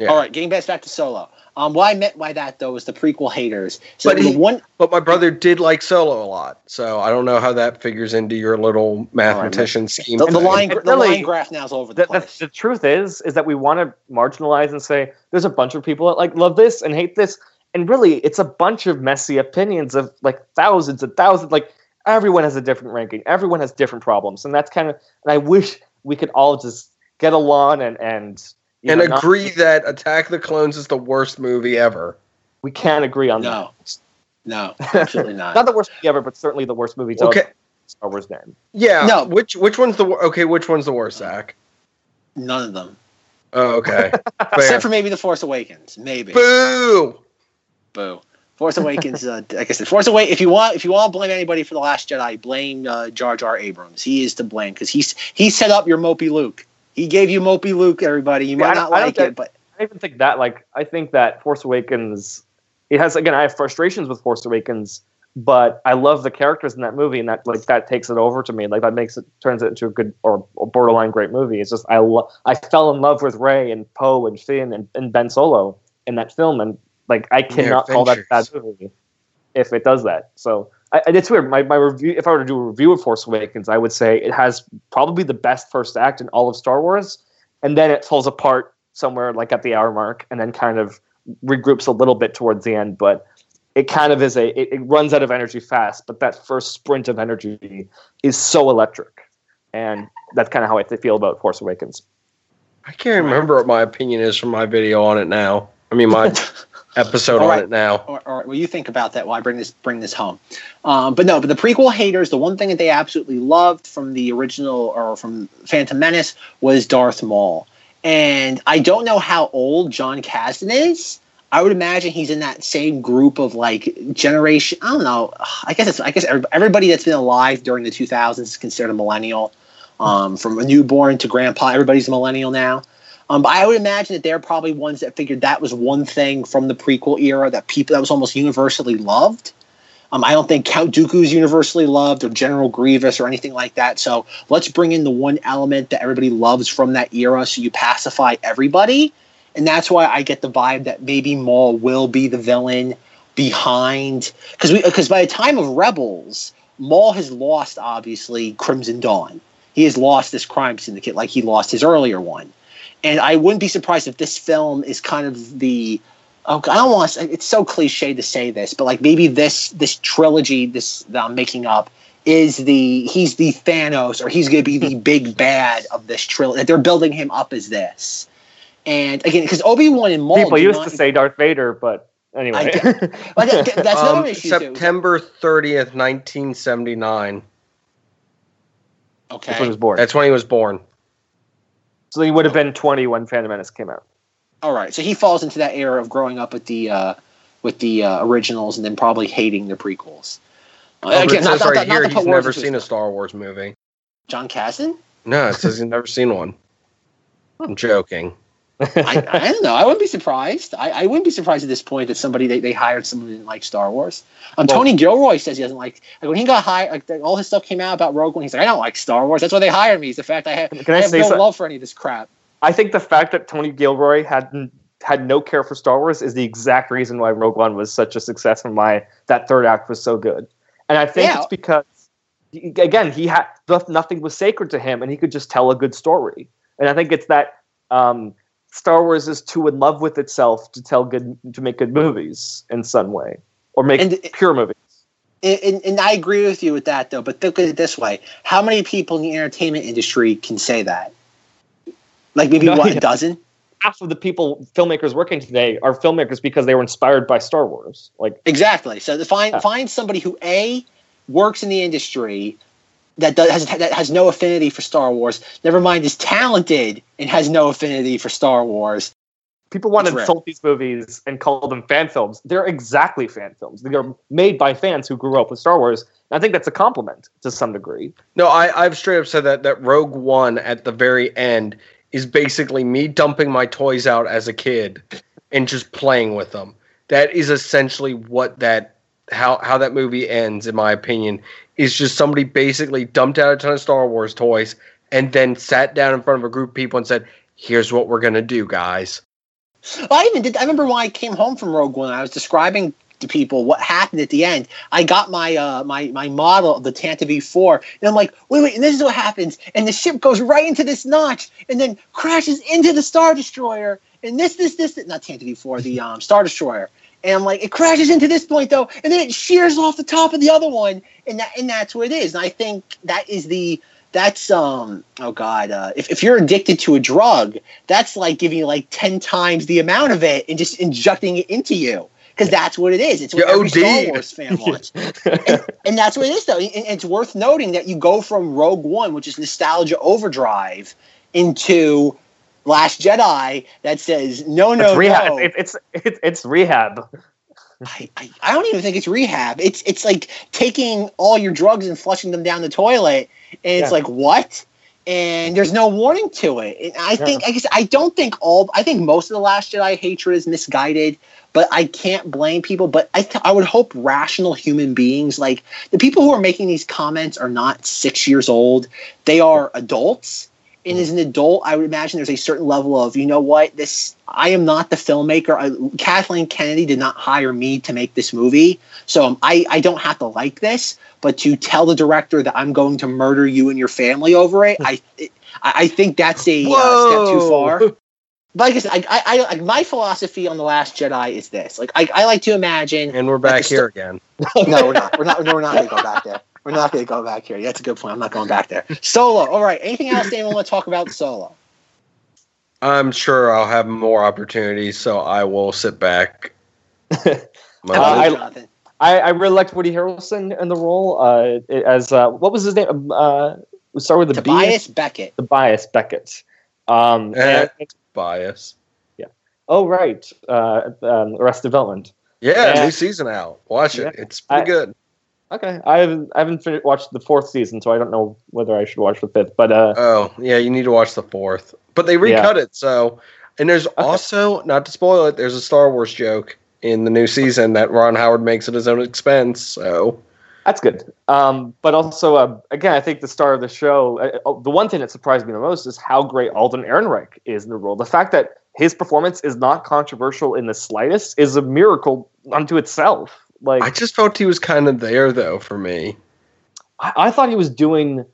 S2: Yeah.
S1: All right, getting back back to Solo. Um, what I meant by that though is the prequel haters. So
S2: But
S1: the
S2: he-
S1: one
S2: But my brother did like Solo a lot, so I don't know how that figures into your little mathematician scheme.
S1: the, the line
S3: And
S1: the
S3: really,
S1: line graph now is all over the
S3: The, the,
S1: place.
S3: the truth is, is that we want to marginalize and say there's a bunch of people that like love this and hate this, and really, it's a bunch of messy opinions of like thousands and thousands. Like everyone has a different ranking, everyone has different problems, and that's kind of. And I wish we could all just get along and and you
S2: and
S3: know, not-
S2: agree that Attack the Clones is the worst movie ever.
S3: we can't agree on
S1: no,
S3: that.
S1: no, *laughs* absolutely not.
S3: Not the worst movie ever, but certainly the worst movie to
S2: Okay,
S3: Star Wars name.
S2: yeah.
S1: No.
S2: which which one's the okay? Which one's the worst, Zack?
S1: None of them,
S2: Oh, okay. *laughs*
S1: Except for maybe the Force Awakens. Maybe.
S2: Boo!
S1: Boo. Force Awakens. Uh, like I said, Force Awakens. If you want, if you want to blame anybody for the Last Jedi, blame uh, Jar Jar Abrams. He is to blame because he's he set up your mopey Luke. He gave you mopey Luke. Everybody, you
S3: Yeah,
S1: might not
S3: I
S1: like
S3: think-
S1: it, but
S3: I even think that like I think that Force Awakens it has again I have frustrations with Force Awakens, but I love the characters in that movie and that like that takes it over to me. Like that makes it turns it into a good or, or borderline great movie. It's just I lo- I fell in love with Rey and Poe and Finn and, and Ben Solo in that film and like I cannot call that a bad movie if it does that. So I, and it's weird. My, my review, if I were to do a review of Force Awakens, I would say it has probably the best first act in all of Star Wars, and then it falls apart somewhere like at the hour mark, and then kind of regroups a little bit towards the end. But it kind of is a it, it runs out of energy fast. But that first sprint of energy is so electric, and that's kind of how I feel about Force Awakens.
S2: I can't remember what my opinion is from my video on it now. I mean, my *laughs* episode on it now.
S1: All right, well, you think about that while I bring this bring this home. Um, but no, but the prequel haters, the one thing that they absolutely loved from the original or from Phantom Menace was Darth Maul. And I don't know how old Jon Kasdan is. I would imagine he's in that same group of like generation. I don't know. I guess it's. I guess everybody that's been alive during the 2000s is considered a millennial. Um, from a newborn to grandpa, everybody's a millennial now. Um, but I would imagine that they're probably ones that figured that was one thing from the prequel era that people that was almost universally loved. Um, I don't think Count Dooku is universally loved or General Grievous or anything like that. So let's bring in the one element that everybody loves from that era so you pacify everybody. And that's why I get the vibe that maybe Maul will be the villain behind because we because by the time of Rebels, Maul has lost obviously Crimson Dawn. He has lost this crime syndicate like he lost his earlier one. And I wouldn't be surprised if this film is kind of the oh, I don't want to. It's so cliche to say this, but like maybe this this trilogy, this that I'm making up, is the he's the Thanos or he's going to be the *laughs* big bad of this trilogy. They're building him up as this. And again, because Obi Wan and Maul.
S3: People used not, to say Darth Vader, but anyway,
S2: that, *laughs* that's um, issue. September thirtieth, nineteen seventy nine.
S1: Okay,
S3: that's when he was born.
S2: That's when he was born.
S3: So he would have been 20 when Phantom Menace came out.
S1: All right, so he falls into that era of growing up with the uh, with the uh, originals and then probably hating the prequels.
S2: Uh, oh, again, not, right not, here not he's never seen a Star Wars movie.
S1: Jon Kasdan?
S2: No, it says he's never seen one. I'm joking.
S1: I, I, *laughs* don't know. I wouldn't be surprised. I, I, wouldn't be surprised at this point that somebody they, they hired someone who didn't like Star Wars. Um, well, Tony Gilroy says he doesn't like. Like when he got hired, like all his stuff came out about Rogue One. He's like, I don't like Star Wars. That's why they hired me. Is the fact I have, I, have no so? love for any of this crap.
S3: I think the fact that Tony Gilroy had had no care for Star Wars is the exact reason why Rogue One was such a success and why that third act was so good. And I think yeah. it's because again he had nothing was sacred to him, and he could just tell a good story. And I think it's that. Um, Star Wars is too in love with itself to tell good to make good movies in some way or make and, pure movies.
S1: And, and, I agree with you with that though. But think of it this way: How many people in the entertainment industry can say that? Like maybe no, what a dozen.
S3: Half of the people filmmakers working today are filmmakers because they were inspired by Star Wars. Like
S1: exactly. So find yeah. find somebody who a works in the industry that does, has that has no affinity for Star Wars. Never mind is talented and has no affinity for Star Wars.
S3: People want to insult these movies and call them fan films. They're exactly fan films. They are made by fans who grew up with Star Wars. I think that's a compliment to some degree.
S2: No, I, I've straight up said that that Rogue One at the very end is basically me dumping my toys out as a kid and just playing with them. That is essentially what that how how that movie ends, in my opinion, is just somebody basically dumped out a ton of Star Wars toys and then sat down in front of a group of people and said, "Here's what we're gonna do, guys."
S1: Well, I even did. I remember when I came home from Rogue One. I was describing to people what happened at the end. I got my uh, my my model of the Tantive IV, and I'm like, wait, wait, and this is what happens. And the ship goes right into this notch, and then crashes into the Star Destroyer. And this, this, this, not Tantive IV, the um, Star Destroyer and like, it crashes into this point though, and then it shears off the top of the other one, and that and that's what it is. And I think that is the that's um oh god, uh, if if you're addicted to a drug, that's like giving you like ten times the amount of it and just injecting it into you. Because that's what it is. It's what every Star Wars fan *laughs* wants, and, and, that's what it is. Though, and it's worth noting that you go from Rogue One, which is nostalgia overdrive, into Last Jedi that says no, no,
S3: it's rehab.
S1: no.
S3: It's it's it's rehab.
S1: I, I, I, don't even think it's rehab. It's it's like taking all your drugs and flushing them down the toilet, and it's yeah. like what? And there's no warning to it. And I yeah. think I guess I don't think all. I think most of the Last Jedi hatred is misguided, but I can't blame people. But I th- I would hope rational human beings, like the people who are making these comments, are not six years old. They are adults And as an adult, I would imagine there's a certain level of, you know what, this I am not the filmmaker. I, Kathleen Kennedy did not hire me to make this movie, so um, I I don't have to like this. But to tell the director that I'm going to murder you and your family over it, I I think that's a uh, step too far. But like I said, I, I, I, like my philosophy on the Last Jedi is this: like I, I like to imagine,
S2: and we're back like here again. *laughs*
S1: no, we're not. We're not. No, we're not going to go back there. We're not going to go back here. That's a good point. I'm not going back there. Solo. All right. Anything else, Damon? Want to talk about Solo?
S2: I'm sure I'll have more opportunities, so I will sit back. *laughs*
S3: uh, I, I, I really liked Woody Harrelson in the role uh, as uh, what was his name? Uh, we start with the
S1: Tobias B. Beckett.
S3: Tobias Beckett. Um,
S2: eh, and, bias.
S3: Yeah. Oh right. Uh, um, Arrested Development.
S2: Yeah, and, new season out. Watch it. It's pretty I, good.
S3: Okay, I haven't I haven't finished, watched the fourth season, so I don't know whether I should watch the fifth. But uh,
S2: oh yeah, you need to watch the fourth. But they recut yeah. it, so and there's okay. also not to spoil it. There's a Star Wars joke in the new season that Ron Howard makes at his own expense. So
S3: that's good. Um, but also, uh, again, I think the star of the show, uh, uh, the one thing that surprised me the most is how great Alden Ehrenreich is in the role. The fact that his performance is not controversial in the slightest is a miracle unto itself. Like
S2: I just felt he was kind of there though for me.
S3: I, I thought he was doing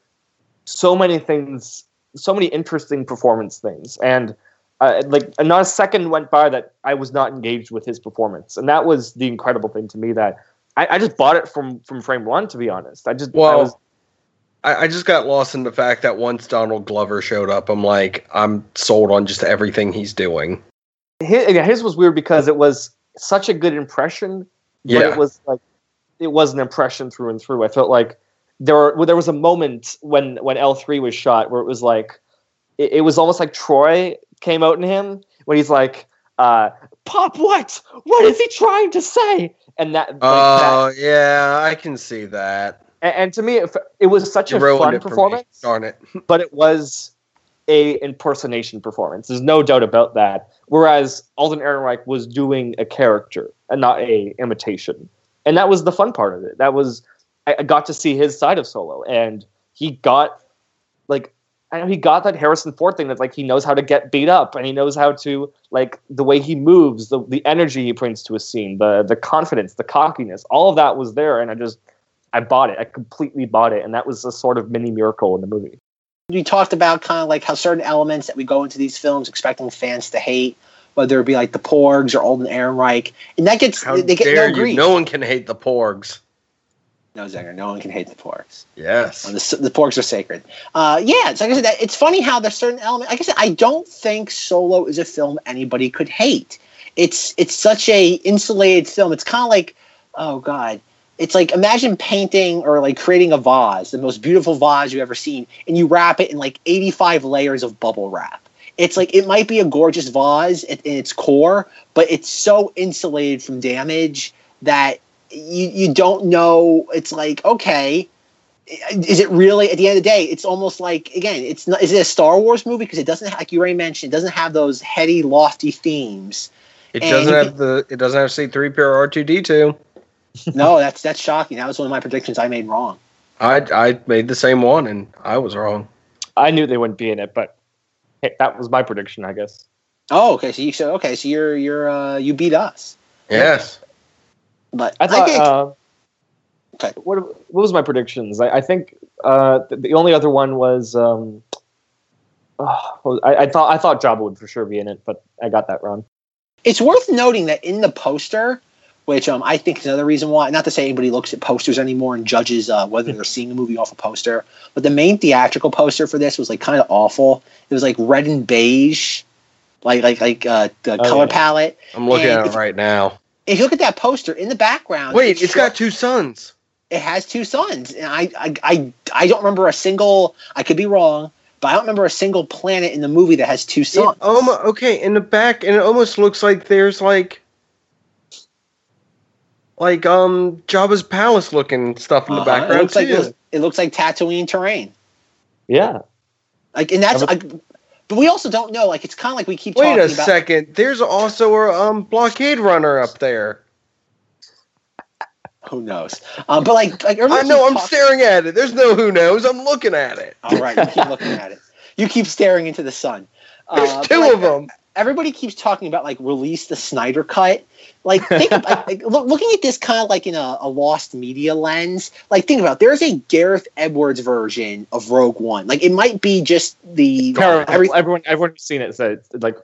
S3: so many things, so many interesting performance things, and uh, like not a second went by that I was not engaged with his performance, and that was the incredible thing to me. That I, I just bought it from from frame one. To be honest, I just
S2: well,
S3: I, was,
S2: I, I just got lost in the fact that once Donald Glover showed up, I'm like, I'm sold on just everything he's doing.
S3: His, his was weird because it was such a good impression, yeah. but it was like it was an impression through and through. I felt like there were, there was a moment when when L three was shot where it was like it, it was almost like Troy came out in him when he's like, uh, "Pop, what? What is he trying to say?" And that. Like,
S2: oh that, yeah, I can see that.
S3: And, and to me, it, it, was such you a fun performance.
S2: Darn it!
S3: but it was a impersonation performance. There's no doubt about that. Whereas Alden Ehrenreich was doing a character and not a imitation, and that was the fun part of it. That was I got to see his side of Solo, and he got like I know he got that Harrison Ford thing that like he knows how to get beat up and he knows how to like the way he moves, the the energy he brings to a scene, the the confidence, the cockiness, all of that was there, and I just I bought it. I completely bought it, and that was a sort of mini miracle in the movie.
S1: You talked about kind of like how certain elements that we go into these films expecting fans to hate, whether it be like the Porgs or Alden Ehrenreich, and that gets
S2: how
S1: they get
S2: no grief. No one can hate the Porgs.
S1: No, Zenger. No one can hate the porgs.
S2: Yes.
S1: The, the, porgs are sacred. Uh, yeah, it's like I said, that, it's funny how there's certain elements. Like I said, I don't think Solo is a film anybody could hate. It's it's such a insulated film. It's kind of like, oh god, it's like imagine painting or like creating a vase, the most beautiful vase you've ever seen, and you wrap it in like 85 layers of bubble wrap. It's like it might be a gorgeous vase in its core, but it's so insulated from damage that you you don't know. It's like okay, is it really at the end of the day? It's almost like again, it's not. Is it a Star Wars movie because it doesn't like you already mentioned, it doesn't have those heady, lofty themes.
S2: It and doesn't have the. It doesn't have C three PO R two D two. *laughs*
S1: No, that's that's shocking. That was one of my predictions I made wrong.
S2: I I made the same one and I was wrong.
S3: I knew they wouldn't be in it, but hey, that was my prediction, I guess.
S1: Oh, okay. So you so okay. So you're you're uh, you beat us.
S2: Yes.
S1: But
S3: I thought. I think, uh, okay. What What was my predictions? I, I think uh, the, the, only other one was. Um, oh, I, I, thought I thought Jabba would for sure be in it, but I got that wrong.
S1: It's worth noting that in the poster, which um, I think is another reason why. Not to say anybody looks at posters anymore and judges uh, whether they're seeing a movie off a poster, but the main theatrical poster for this was like kind of awful. It was like red and beige, like like like uh, the oh, color yeah. palette.
S2: I'm looking and at it right now
S1: if you look at that poster in the background,
S2: wait, it's got two suns.
S1: It has two suns, and I, I, I, I don't remember a single. I could be wrong, but I don't remember a single planet in the movie that has two suns.
S2: Okay, in the back, and it almost looks like there's like, like um Jabba's palace looking stuff in the uh-huh. background
S1: it looks
S2: too.
S1: Like it, it looks like Tatooine terrain.
S3: Yeah,
S1: like, and that's like, but we also don't know. Like it's kind of like we keep.
S2: Wait
S1: a
S2: about, second. There's also a um, blockade runner up there.
S1: Who knows? Um, but like, like
S2: I know I'm staring at it. There's no who knows. I'm looking at it.
S1: All right, you keep looking at it. you keep staring into the sun.
S2: There's
S1: Uh,
S2: two
S1: like,
S2: of them.
S1: Everybody keeps talking about like release the Snyder cut. Like, think about *laughs* like, look, looking at this kind of like in a, a lost media lens. Like, think about it. there's a Gareth Edwards version of Rogue One. Like, it might be just the
S3: Terrible.
S1: every-
S3: everyone, everyone who's seen it said like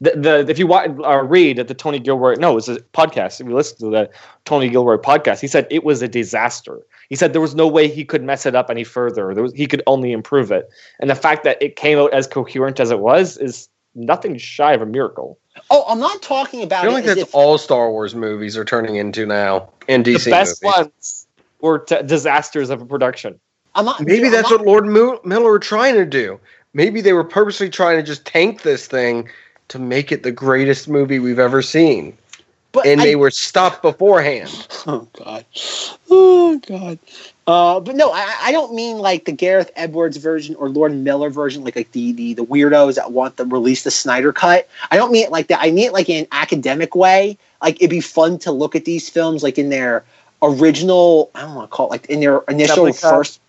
S3: the, the if you wa- uh, read at the Tony Gilroy no, it's a podcast. If you listen to the Tony Gilroy podcast, he said it was a disaster. He said there was no way he could mess it up any further. There was he could only improve it, and the fact that it came out as coherent as it was is nothing shy of a miracle.
S1: Oh, I'm not talking about.
S2: I
S1: about
S2: feel
S1: it
S2: like
S1: as
S2: that's
S1: if
S2: all Star Wars movies are turning into now, in DC
S3: the best
S2: movies.
S3: ones were t- disasters of a production.
S1: I'm not.
S2: Maybe
S1: I'm
S2: that's
S1: not-
S2: what Lord Mu- Miller were trying to do. Maybe they were purposely trying to just tank this thing to make it the greatest movie we've ever seen,
S1: But
S2: and
S1: I-
S2: they were stopped beforehand. *laughs*
S1: Oh God. Oh God. Uh, but no, I, I don't mean like the Gareth Edwards version or Lord Miller version, like like the the, the weirdos that want to release the Snyder cut. I don't mean it like that. I mean it like in an academic way. Like it'd be fun to look at these films like in their original. I don't want to call it like in their initial
S3: Assembly cut.
S1: first.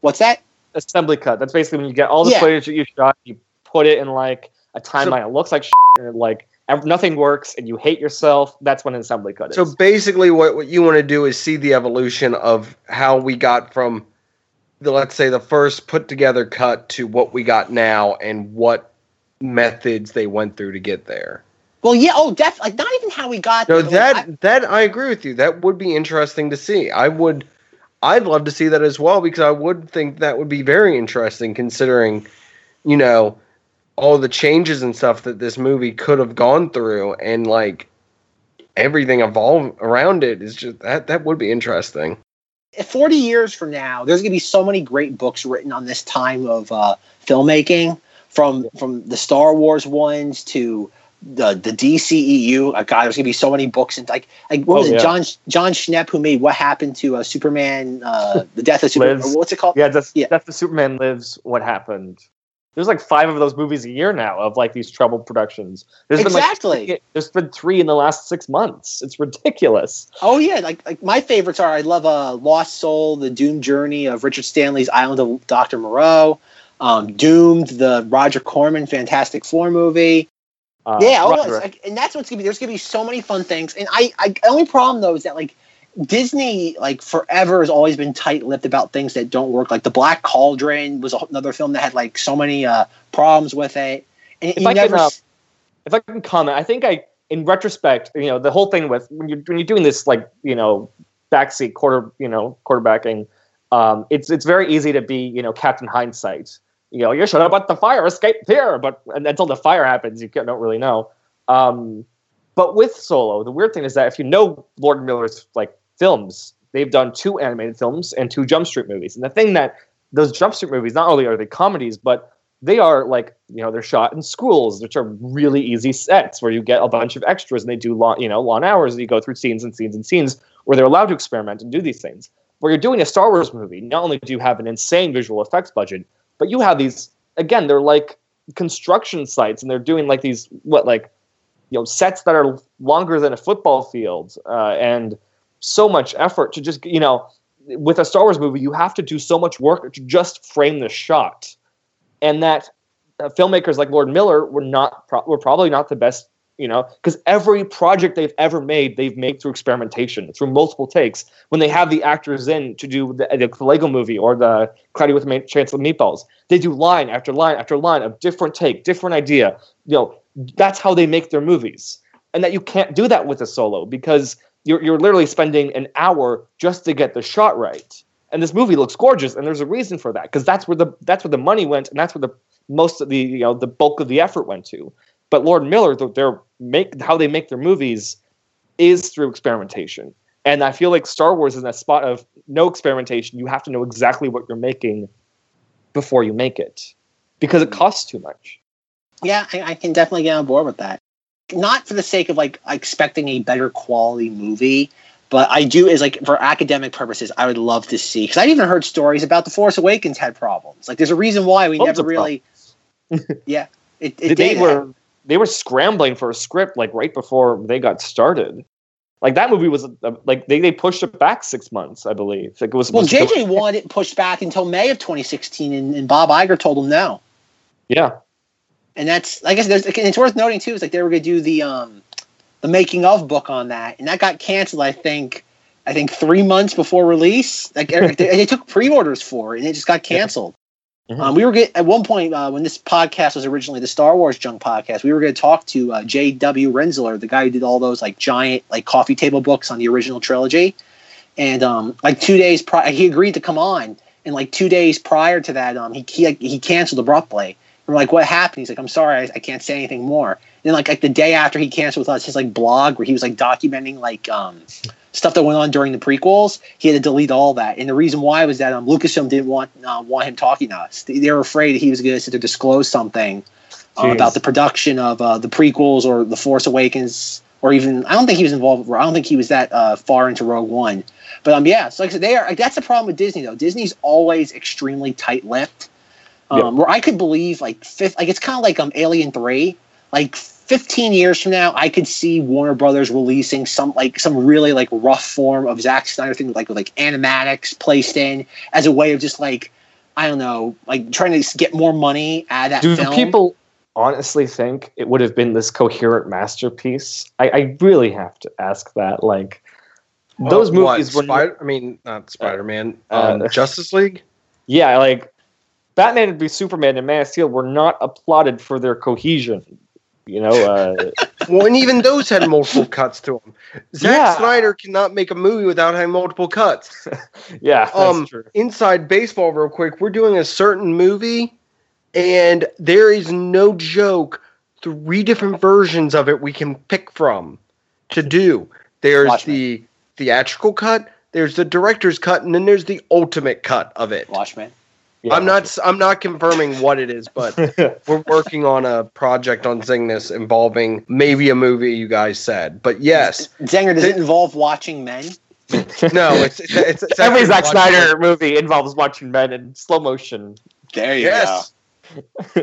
S1: What's that?
S3: Assembly cut. That's basically when you get all the
S1: Yeah.
S3: footage that you shot, you put it in like a timeline. it looks like shit, and like ev- nothing works, and you hate yourself. That's when an assembly cut is.
S2: So basically, what, what you want to do is see the evolution of how we got from the let's say the first put together cut to what we got now, and what methods they went through to get there.
S1: Well, yeah. Oh, definitely. Like not even how we got.
S2: No,
S1: there, but,
S2: that
S1: like, I-
S2: that I agree with you. That would be interesting to see. I would, I'd love to see that as well because I would think that would be very interesting considering, you know, all the changes and stuff that this movie could have gone through and like everything evolved around it is just that that would be interesting.
S1: 40 years from now, there's going to be so many great books written on this time of uh, filmmaking, from from the Star Wars ones to the the DCEU. Uh, God, there's going to be so many books and like like what
S3: Oh,
S1: was it?
S3: yeah.
S1: John Jon Schnepp who made What Happened to uh, Superman? Uh, the Death of Superman.
S3: Lives.
S1: What's it called?
S3: yeah, that's
S1: Yeah.
S3: that's the Superman lives. What happened? There's like five of those movies a year now of like these troubled productions. There's
S1: Exactly.
S3: been like there's been three in the last six months. It's ridiculous.
S1: Oh yeah, like like my favorites are I love uh, Lost Soul, The Doom Journey of Richard Stanley's Island of Doctor Moreau, um, Doomed, the Roger Corman Fantastic Four movie.
S3: Uh,
S1: yeah, it's like, and that's what's gonna be. There's gonna be so many fun things, and I, I the only problem though is that like Disney like forever has always been tight-lipped about things that don't work. Like the Black Cauldron was another film that had like so many uh, problems with it, and
S3: If I can, uh, if I can comment, I think I, in retrospect, you know, the whole thing with when you're when you're doing this like you know backseat quarter, you know, quarterbacking, um, it's it's very easy to be you know Captain Hindsight. You know, you should have let the fire escape here, but and until the fire happens, you don't really know. Um, but with Solo, the weird thing is that if you know Lord Miller's like films, they've done two animated films and two Jump Street movies. And the thing that those Jump Street movies, not only are they comedies, but they are like you know they're shot in schools, which are really easy sets where you get a bunch of extras and they do long you know long hours and you go through scenes and scenes and scenes where they're allowed to experiment and do these things. Where you're doing a Star Wars movie, not only do you have an insane visual effects budget, but you have these again they're like construction sites and they're doing like these what like you know sets that are longer than a football field uh, and so much effort to just you know with a Star Wars movie you have to do so much work to just frame the shot. And that uh, filmmakers like Lord Miller were not pro- were probably not the best you know because every project they've ever made they've made through experimentation through multiple takes. When they have the actors in to do the, the Lego movie or the Cloudy with a Chance of Meatballs they do line after line after line of different take different idea. You know that's how they make their movies. And that you can't do that with a solo because you're, you're literally spending an hour just to get the shot right. And this movie looks gorgeous and there's a reason for that because that's where the that's where the money went and that's where the most of the you know the bulk of the effort went to. But lord miller their make how they make their movies is through experimentation. And i feel like star wars is in a spot of no experimentation. You have to know exactly what you're making before you make it because it mm-hmm. costs too much.
S1: Yeah, I, I can definitely get on board with that. Not for the sake of like expecting a better quality movie, but I do is like for academic purposes. I would love to see because I've even heard stories about the Force Awakens had problems. Like there's a reason why we
S3: Loads
S1: never really. *laughs* yeah, it,
S3: they
S1: it did.
S3: were they were scrambling for a script like right before they got started. Like that movie was uh, like they, they pushed it back six months, I believe. Like it was
S1: Well,
S3: supposed to-
S1: JJ wanted it pushed back until May of 2016, and, and Bob Iger told him no.
S3: Yeah,
S1: and that's I guess there's it's worth noting too. Is like they were going to do the um the making of book on that, and that got canceled. I think I think three months before release. Like *laughs* they, they, took pre-orders for it, and it just got canceled. Mm-hmm. Um, we were get, at one point uh, when this podcast was originally the Star Wars Junk podcast. We were going to talk to uh, J.W. Rinzler, the guy who did all those like giant like coffee table books on the original trilogy. And um, like two days prior, he agreed to come on. And like two days prior to that, um, he he, he canceled abruptly. We're like, what happened? He's like, I'm sorry, I, I can't say anything more. And then like like the day after he canceled with us, his like blog where he was like documenting like um stuff that went on during the prequels, he had to delete all that. And the reason why was that um, Lucasfilm didn't want uh, want him talking to us. They, they were afraid he was going to disclose something uh, about the production of uh, the prequels or the Force Awakens, or even I don't think he was involved. With I don't think he was that uh, far into Rogue One. But um, yeah. So like I said, they are. Like, that's the problem with Disney though. Disney's always extremely tight-lipped. Um, yep. Where I could believe like fifth, like it's kind of like um Alien Three, like 15 years from now, I could see Warner Brothers releasing some like some really like rough form of Zack Snyder thing, like with like animatics placed in as a way of just like I don't know, like trying to get more money out of that.
S3: Do
S1: film.
S3: people honestly think it would have been this coherent masterpiece? I, I really have to ask that. Like those uh, movies
S2: what, Spider- I mean, not Spider Man, uh, um, uh, Justice League. *laughs*
S3: Yeah, like Batman and Superman and Man of Steel were not applauded for their cohesion. You know, uh, *laughs*
S2: well, and even those had multiple cuts to them. Zack yeah. Snyder cannot make a movie without having multiple cuts. *laughs*
S3: yeah, um, true.
S2: Inside baseball, real quick, we're doing a certain movie, and there is no joke. Three different versions of it we can pick from to do. There's Watchmen. the theatrical cut, there's the director's cut, and then there's the ultimate cut of it.
S1: Watchmen.
S2: Yeah, I'm not. I'm not confirming what it is, but *laughs* we're working on a project on ZengThis involving maybe a movie you guys said. But yes,
S1: Zenger, does it involve watching men? *laughs*
S2: no, it's, it's, it's, it's
S3: every Zack Snyder movie involves watching men in slow motion.
S1: There you yes.
S2: go. *laughs*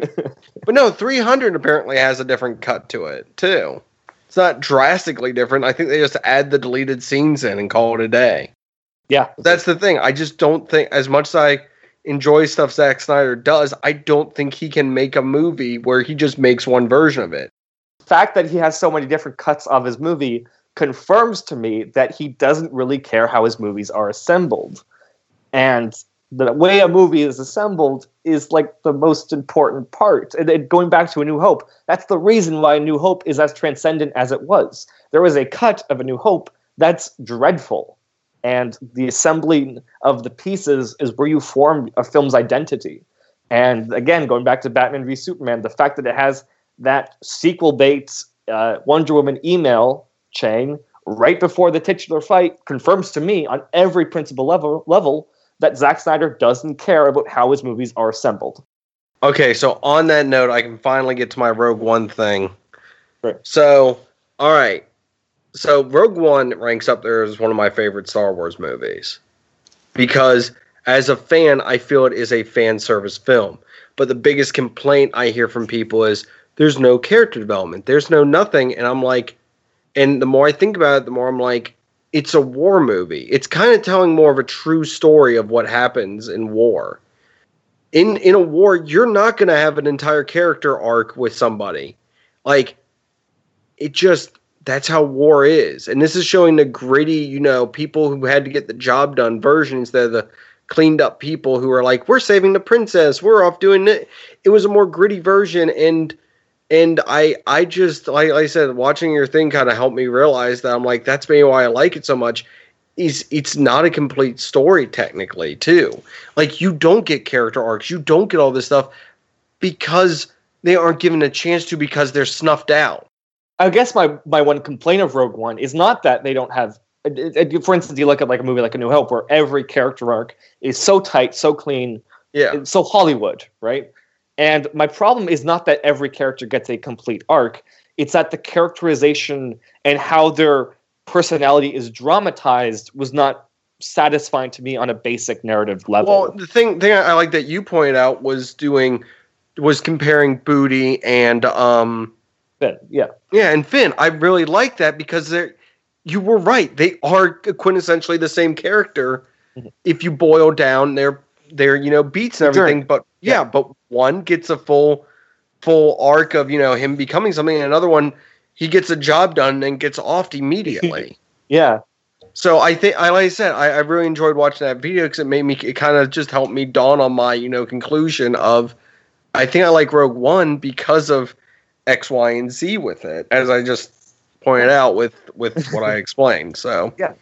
S2: but no, 300 apparently has a different cut to it too. It's not drastically different. I think they just add the deleted scenes in and call it a day.
S3: Yeah,
S2: that's the thing. I just don't think as much as I enjoy stuff Zack Snyder does, I don't think he can make a movie where he just makes one version of it.
S3: The fact that he has so many different cuts of his movie confirms to me that he doesn't really care how his movies are assembled. And the way a movie is assembled is like the most important part. And going back to A New Hope, that's the reason why A New Hope is as transcendent as it was. There was a cut of A New Hope that's dreadful and the assembling of the pieces is where you form a film's identity. And again, going back to Batman v Superman, the fact that it has that sequel bait uh, Wonder Woman email chain right before the titular fight confirms to me on every principal level level that Zack Snyder doesn't care about how his movies are assembled.
S2: Okay, so on that note, I can finally get to my Rogue One thing. Right. So, all right, so Rogue One ranks up there as one of my favorite Star Wars movies because as a fan, I feel it is a fan service film. But the biggest complaint I hear from people is there's no character development, there's no nothing, and I'm like, and the more I think about it, the more I'm like, it's a war movie. It's kind of telling more of a true story of what happens in war. In in a war, you're not going to have an entire character arc with somebody. Like it just that's how war is. And this is showing the gritty, you know, people who had to get the job done version instead of the cleaned up people who are like, we're saving the princess, we're off doing it. It was a more gritty version and and I I just like, I said, watching your thing kind of helped me realize that I'm like, that's maybe why I like it so much. Is it's not a complete story technically, too. Like you don't get character arcs, you don't get all this stuff because they aren't given a chance to because they're snuffed out.
S3: I guess my my one complaint of Rogue One is not that they don't have. For instance, you look at like a movie like A New Hope, where every character arc is so tight, so clean,
S2: yeah,
S3: so Hollywood, right? And my problem is not that every character gets a complete arc; it's that the characterization and how their personality is dramatized was not satisfying to me on a basic narrative level.
S2: Well, the thing thing I like that you pointed out was doing was comparing Bodhi and um
S3: Finn, yeah,
S2: yeah, and Finn. I really like that because they're. You were right. They are quintessentially the same character. Mm-hmm. If you boil down their their you know beats and everything, but yeah, yeah, but one gets a full full arc of you know him becoming something, and another one he gets a job done and gets offed immediately. *laughs*
S3: yeah.
S2: So I think, I like I said, I, I really enjoyed watching that video because it made me, it kind of just helped me dawn on my, you know, conclusion of, I think I like Rogue One because of X, Y, and Z with it, as I just pointed out with with what I *laughs* explained. So
S3: yeah,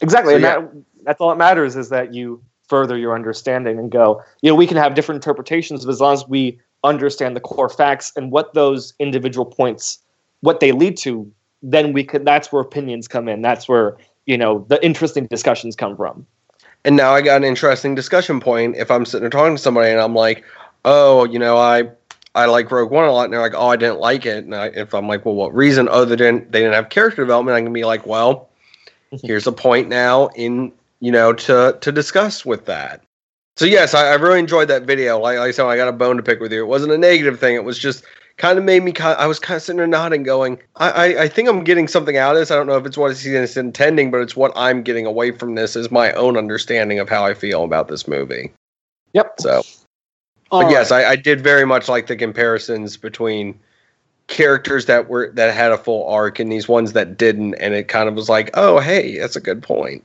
S3: exactly,
S2: So,
S3: and
S2: yeah.
S3: that that's all that matters is that you further your understanding and go. You know, we can have different interpretations, but as long as we understand the core facts and what those individual points, what they lead to, then we could. That's where opinions come in. That's where you know the interesting discussions come from.
S2: And now I got an interesting discussion point. If I'm sitting there talking to somebody and I'm like, "Oh, you know, I I like Rogue One a lot," and they're like, "Oh, I didn't like it," and I, if I'm like, "Well, what reason?" other than they didn't have character development. I can be like, "Well, *laughs* here's a point now in you know to to discuss with that." So yes, I, I really enjoyed that video. Like, like I said, I got a bone to pick with you. It wasn't a negative thing. It was just kind of made me kind. I was kind of sitting there nodding, going, I, I, I think I'm getting something out of this. I don't know if it's what he's intending, but it's what I'm getting away from this is my own understanding of how I feel about this movie.
S3: Yep.
S2: So,
S1: All
S2: but yes. I, I did very much like the comparisons between characters that were that had a full arc and these ones that didn't, and it kind of was like, oh, hey, that's a good point.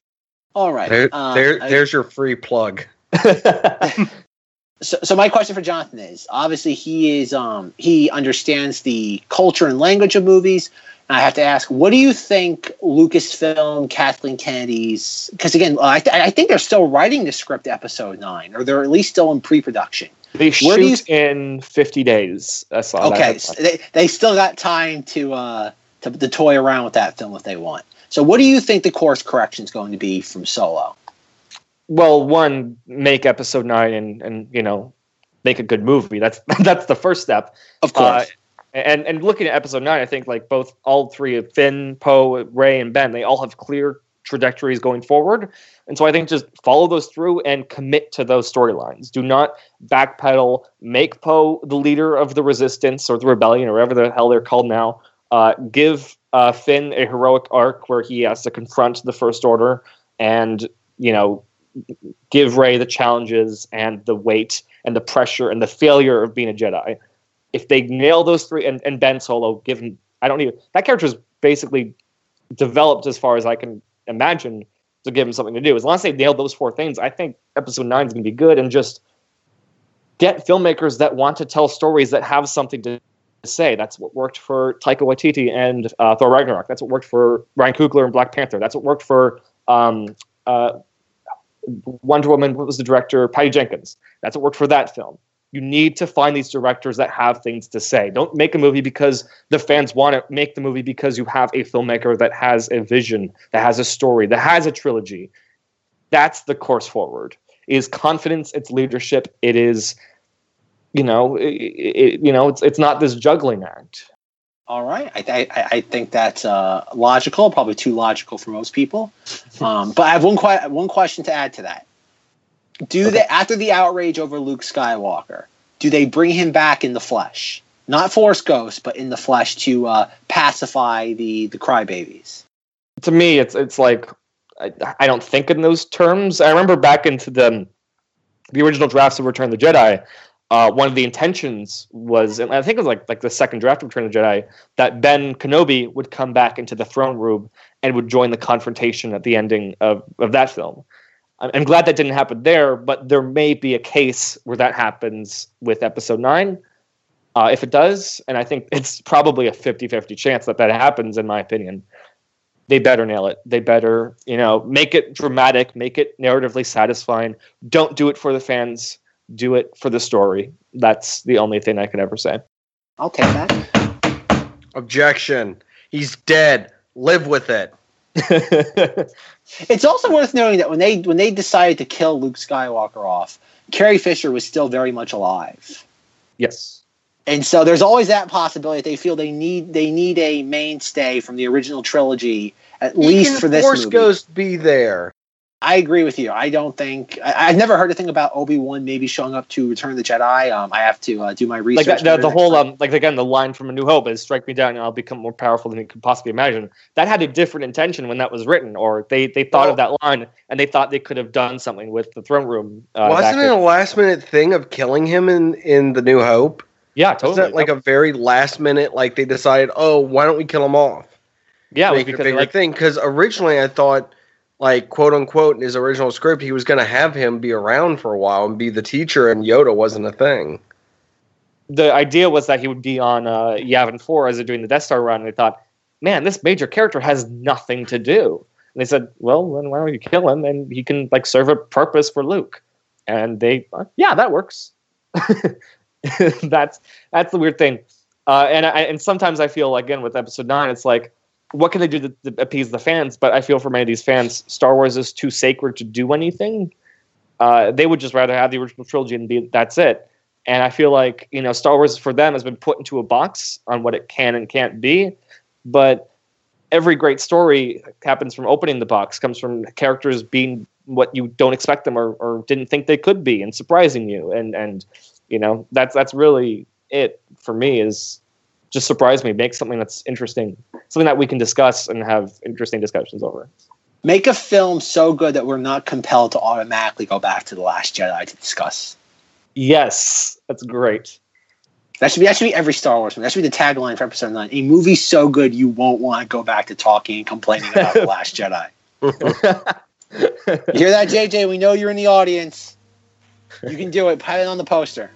S1: all right.
S2: There,
S1: Uh,
S2: there
S1: I-
S2: there's your free plug. *laughs* *laughs*
S1: so, so my question for Jonathan is obviously he is um he understands the culture and language of movies. And I have to ask, what do you think Lucasfilm, Kathleen Kennedy's? Because again, I, th- I think they're still writing the script, episode nine, or they're at least still in pre-production.
S3: They shoot in fifty days. I saw that.
S1: Okay, so they they still got time to uh to, to toy around with that film if they want. So, what do you think the course correction is going to be from Solo?
S3: well one make episode nine and and you know make a good movie that's *laughs* that's the first step
S1: Of course.
S3: Uh, and and looking at episode nine i think like both all three of finn poe Rey and ben they all have clear trajectories going forward. And so i think just follow those through and commit to those storylines. Do not backpedal make poe the leader of the resistance or the rebellion or whatever the hell they're called now. Uh, give uh, finn a heroic arc where he has to confront the first order and you know give Rey the challenges and the weight and the pressure and the failure of being a Jedi. If they nail those three, and, and Ben Solo, given I don't need that character is basically developed as far as I can imagine to give him something to do. As long as they nail those four things, I think episode nine is going to be good and just get filmmakers that want to tell stories that have something to say. That's what worked for Taika Waititi and uh, Thor Ragnarok. That's what worked for Ryan Coogler and Black Panther. That's what worked for um, uh, Wonder Woman what was the director Patty Jenkins. That's what worked for that film. You need to find these directors that have things to say. Don't make a movie because the fans want it. Make the movie because you have a filmmaker that has a vision, that has a story, that has a trilogy. That's the course forward. It is confidence. It's leadership. It is, you know, it, it, you know, it's it's not this juggling act.
S1: All right, I, I, I think that's uh, logical. Probably too logical for most people. *laughs* Um, but I have one que- one question to add to that. Do they after the outrage over Luke Skywalker? Do they bring him back in the flesh, not Force Ghost, but in the flesh to uh, pacify the the crybabies?
S3: to me, it's it's like I, I don't think in those terms. I remember back into the the original drafts of Return of the Jedi. Uh, one of the intentions was, and I think it was like like the second draft of Return of the Jedi, that Ben Kenobi would come back into the throne room and would join the confrontation at the ending of of that film. I'm, I'm glad that didn't happen there, but there may be a case where that happens with Episode Nine. Uh, if it does, and I think *laughs* it's probably a 50-50 chance that that happens, in my opinion they better nail it. They better, you know, make it dramatic, make it narratively satisfying. Don't do it for the fans. Do it for the story. That's the only thing I can ever say.
S1: I'll take that.
S2: Objection. He's dead. Live with it. *laughs*
S1: It's also worth noting that when they when they decided to kill Luke Skywalker off, Carrie Fisher was still very much alive.
S3: yes.
S1: And so there's always that possibility that they feel they need they need a mainstay from the original trilogy at least
S2: Can
S1: for this
S2: Force
S1: movie.
S2: Ghost be there.
S1: I agree with you. I don't think I, I've never heard a thing about Obi Wan maybe showing up to Return of the Jedi. Um, I have to uh, do my
S3: Like
S1: research.
S3: that, the, the whole, um, like again, the line from A New Hope is "Strike me down, and I'll become more powerful than you could possibly imagine." That had a different intention when that was written, or they they thought of that line and they thought they could have done something with the throne room. Uh,
S2: Wasn't it a last minute thing of killing him in, in The New Hope?
S3: Yeah, totally.
S2: Wasn't that like a very last minute, like they decided, oh, why don't we kill him off?
S3: yeah,
S2: make it a
S3: because
S2: bigger
S3: like
S2: thing. Because originally I thought, like quote unquote, in his original script, he was going to have him be around for a while and be the teacher, and Yoda wasn't a thing.
S3: the idea was that he would be on uh, Yavin 4 as they're doing the Death Star run. And they thought, man, this major character has nothing to do. And they said, well, then why don't you kill him and he can like serve a purpose for Luke? And they, uh, yeah, that works. *laughs* that's that's the weird thing. Uh, and I, and sometimes I feel again with Episode Nine, it's like, what can they do to, to appease the fans? But I feel for many of these fans, Star Wars is too sacred to do anything. Uh, they would just rather have the original trilogy and be that's it. And I feel like you know Star Wars for them has been put into a box on what it can and can't be, but every great story happens from opening the box, comes from characters being what you don't expect them or, or didn't think they could be, and surprising you. And and you know that's that's really it for me is just surprise me, make something that's interesting, something that we can discuss and have interesting discussions over.
S1: Make a film so good that we're not compelled to automatically go back to the Last Jedi to discuss.
S3: Yes, that's great.
S1: That should be that should be every Star Wars movie. That should be the tagline for Episode Nine. A movie so good you won't want to go back to talking and complaining about the Last Jedi. *laughs* You hear that, JJ? We know you're in the audience. You can do it. Put it on the poster.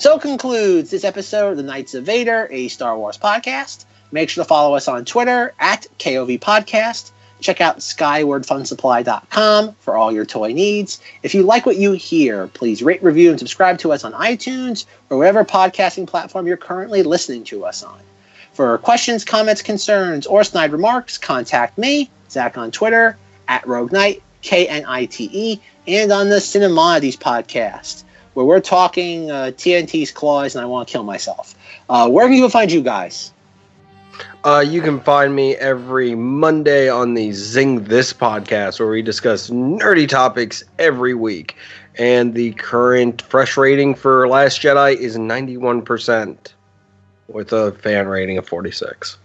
S1: So concludes this episode of the Knights of Vader, a Star Wars podcast. Make sure to follow us on Twitter at KOV Podcast. Check out skywardfunsupply.com for all your toy needs. If you like what you hear, please rate, review, and subscribe to us on iTunes or whatever podcasting platform you're currently listening to us on. For questions, comments, concerns, or snide remarks, contact me, Zack, on Twitter, at Rogue Knight, K N I T E, and on the Cinemoddities podcast, where we're talking uh, TNT's claws and I want to kill myself. Uh, where can people find you guys?
S2: Uh, you can find me every Monday on the ZengThis podcast, where we discuss nerdy topics every week. And the current fresh rating for Last Jedi is 91%, with a fan rating of 46.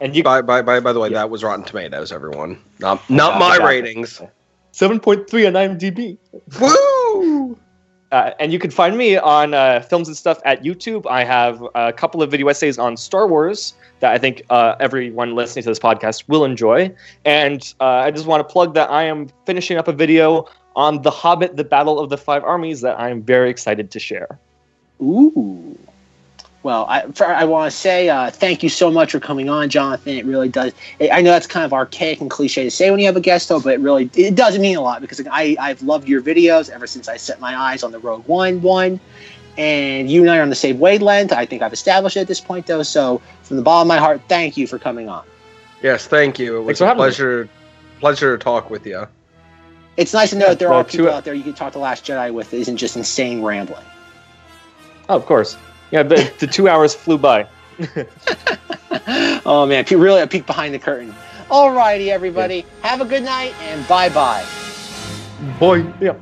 S3: And you
S2: By, by, by, by the way, that was Rotten Tomatoes, everyone. Not, not my ratings.
S3: seven point three on IMDb.
S2: Woo!
S3: Uh, and you can find me on uh, films and stuff at YouTube. I have a couple of video essays on Star Wars that I think uh, everyone listening to this podcast will enjoy. And uh, I just want to plug that I am finishing up a video on The Hobbit, The Battle of the Five Armies that I'm very excited to share.
S1: Ooh. Well, I, for, I want to say uh, thank you so much for coming on, Jonathan. It really does. I I know that's kind of archaic and cliche to say when you have a guest, though, but it really it does mean a lot because I, I've loved your videos ever since I set my eyes on the Rogue One one. And you and I are on the same wavelength. I think I've established it at this point, though. So, from the bottom of my heart, thank you for coming on.
S2: Yes, thank you. It was a
S3: having me.
S2: pleasure, pleasure to talk with you.
S1: It's nice to know
S3: Yeah,
S1: that there
S3: well,
S1: are people
S3: two-
S1: out there you can talk to Last Jedi with that isn't just insane rambling.
S3: Oh, of course. Yeah, the, the two hours flew by. *laughs*
S1: oh man, really a peek behind the curtain. Alrighty, everybody. Have a good night and bye bye.
S3: Boy. Yeah.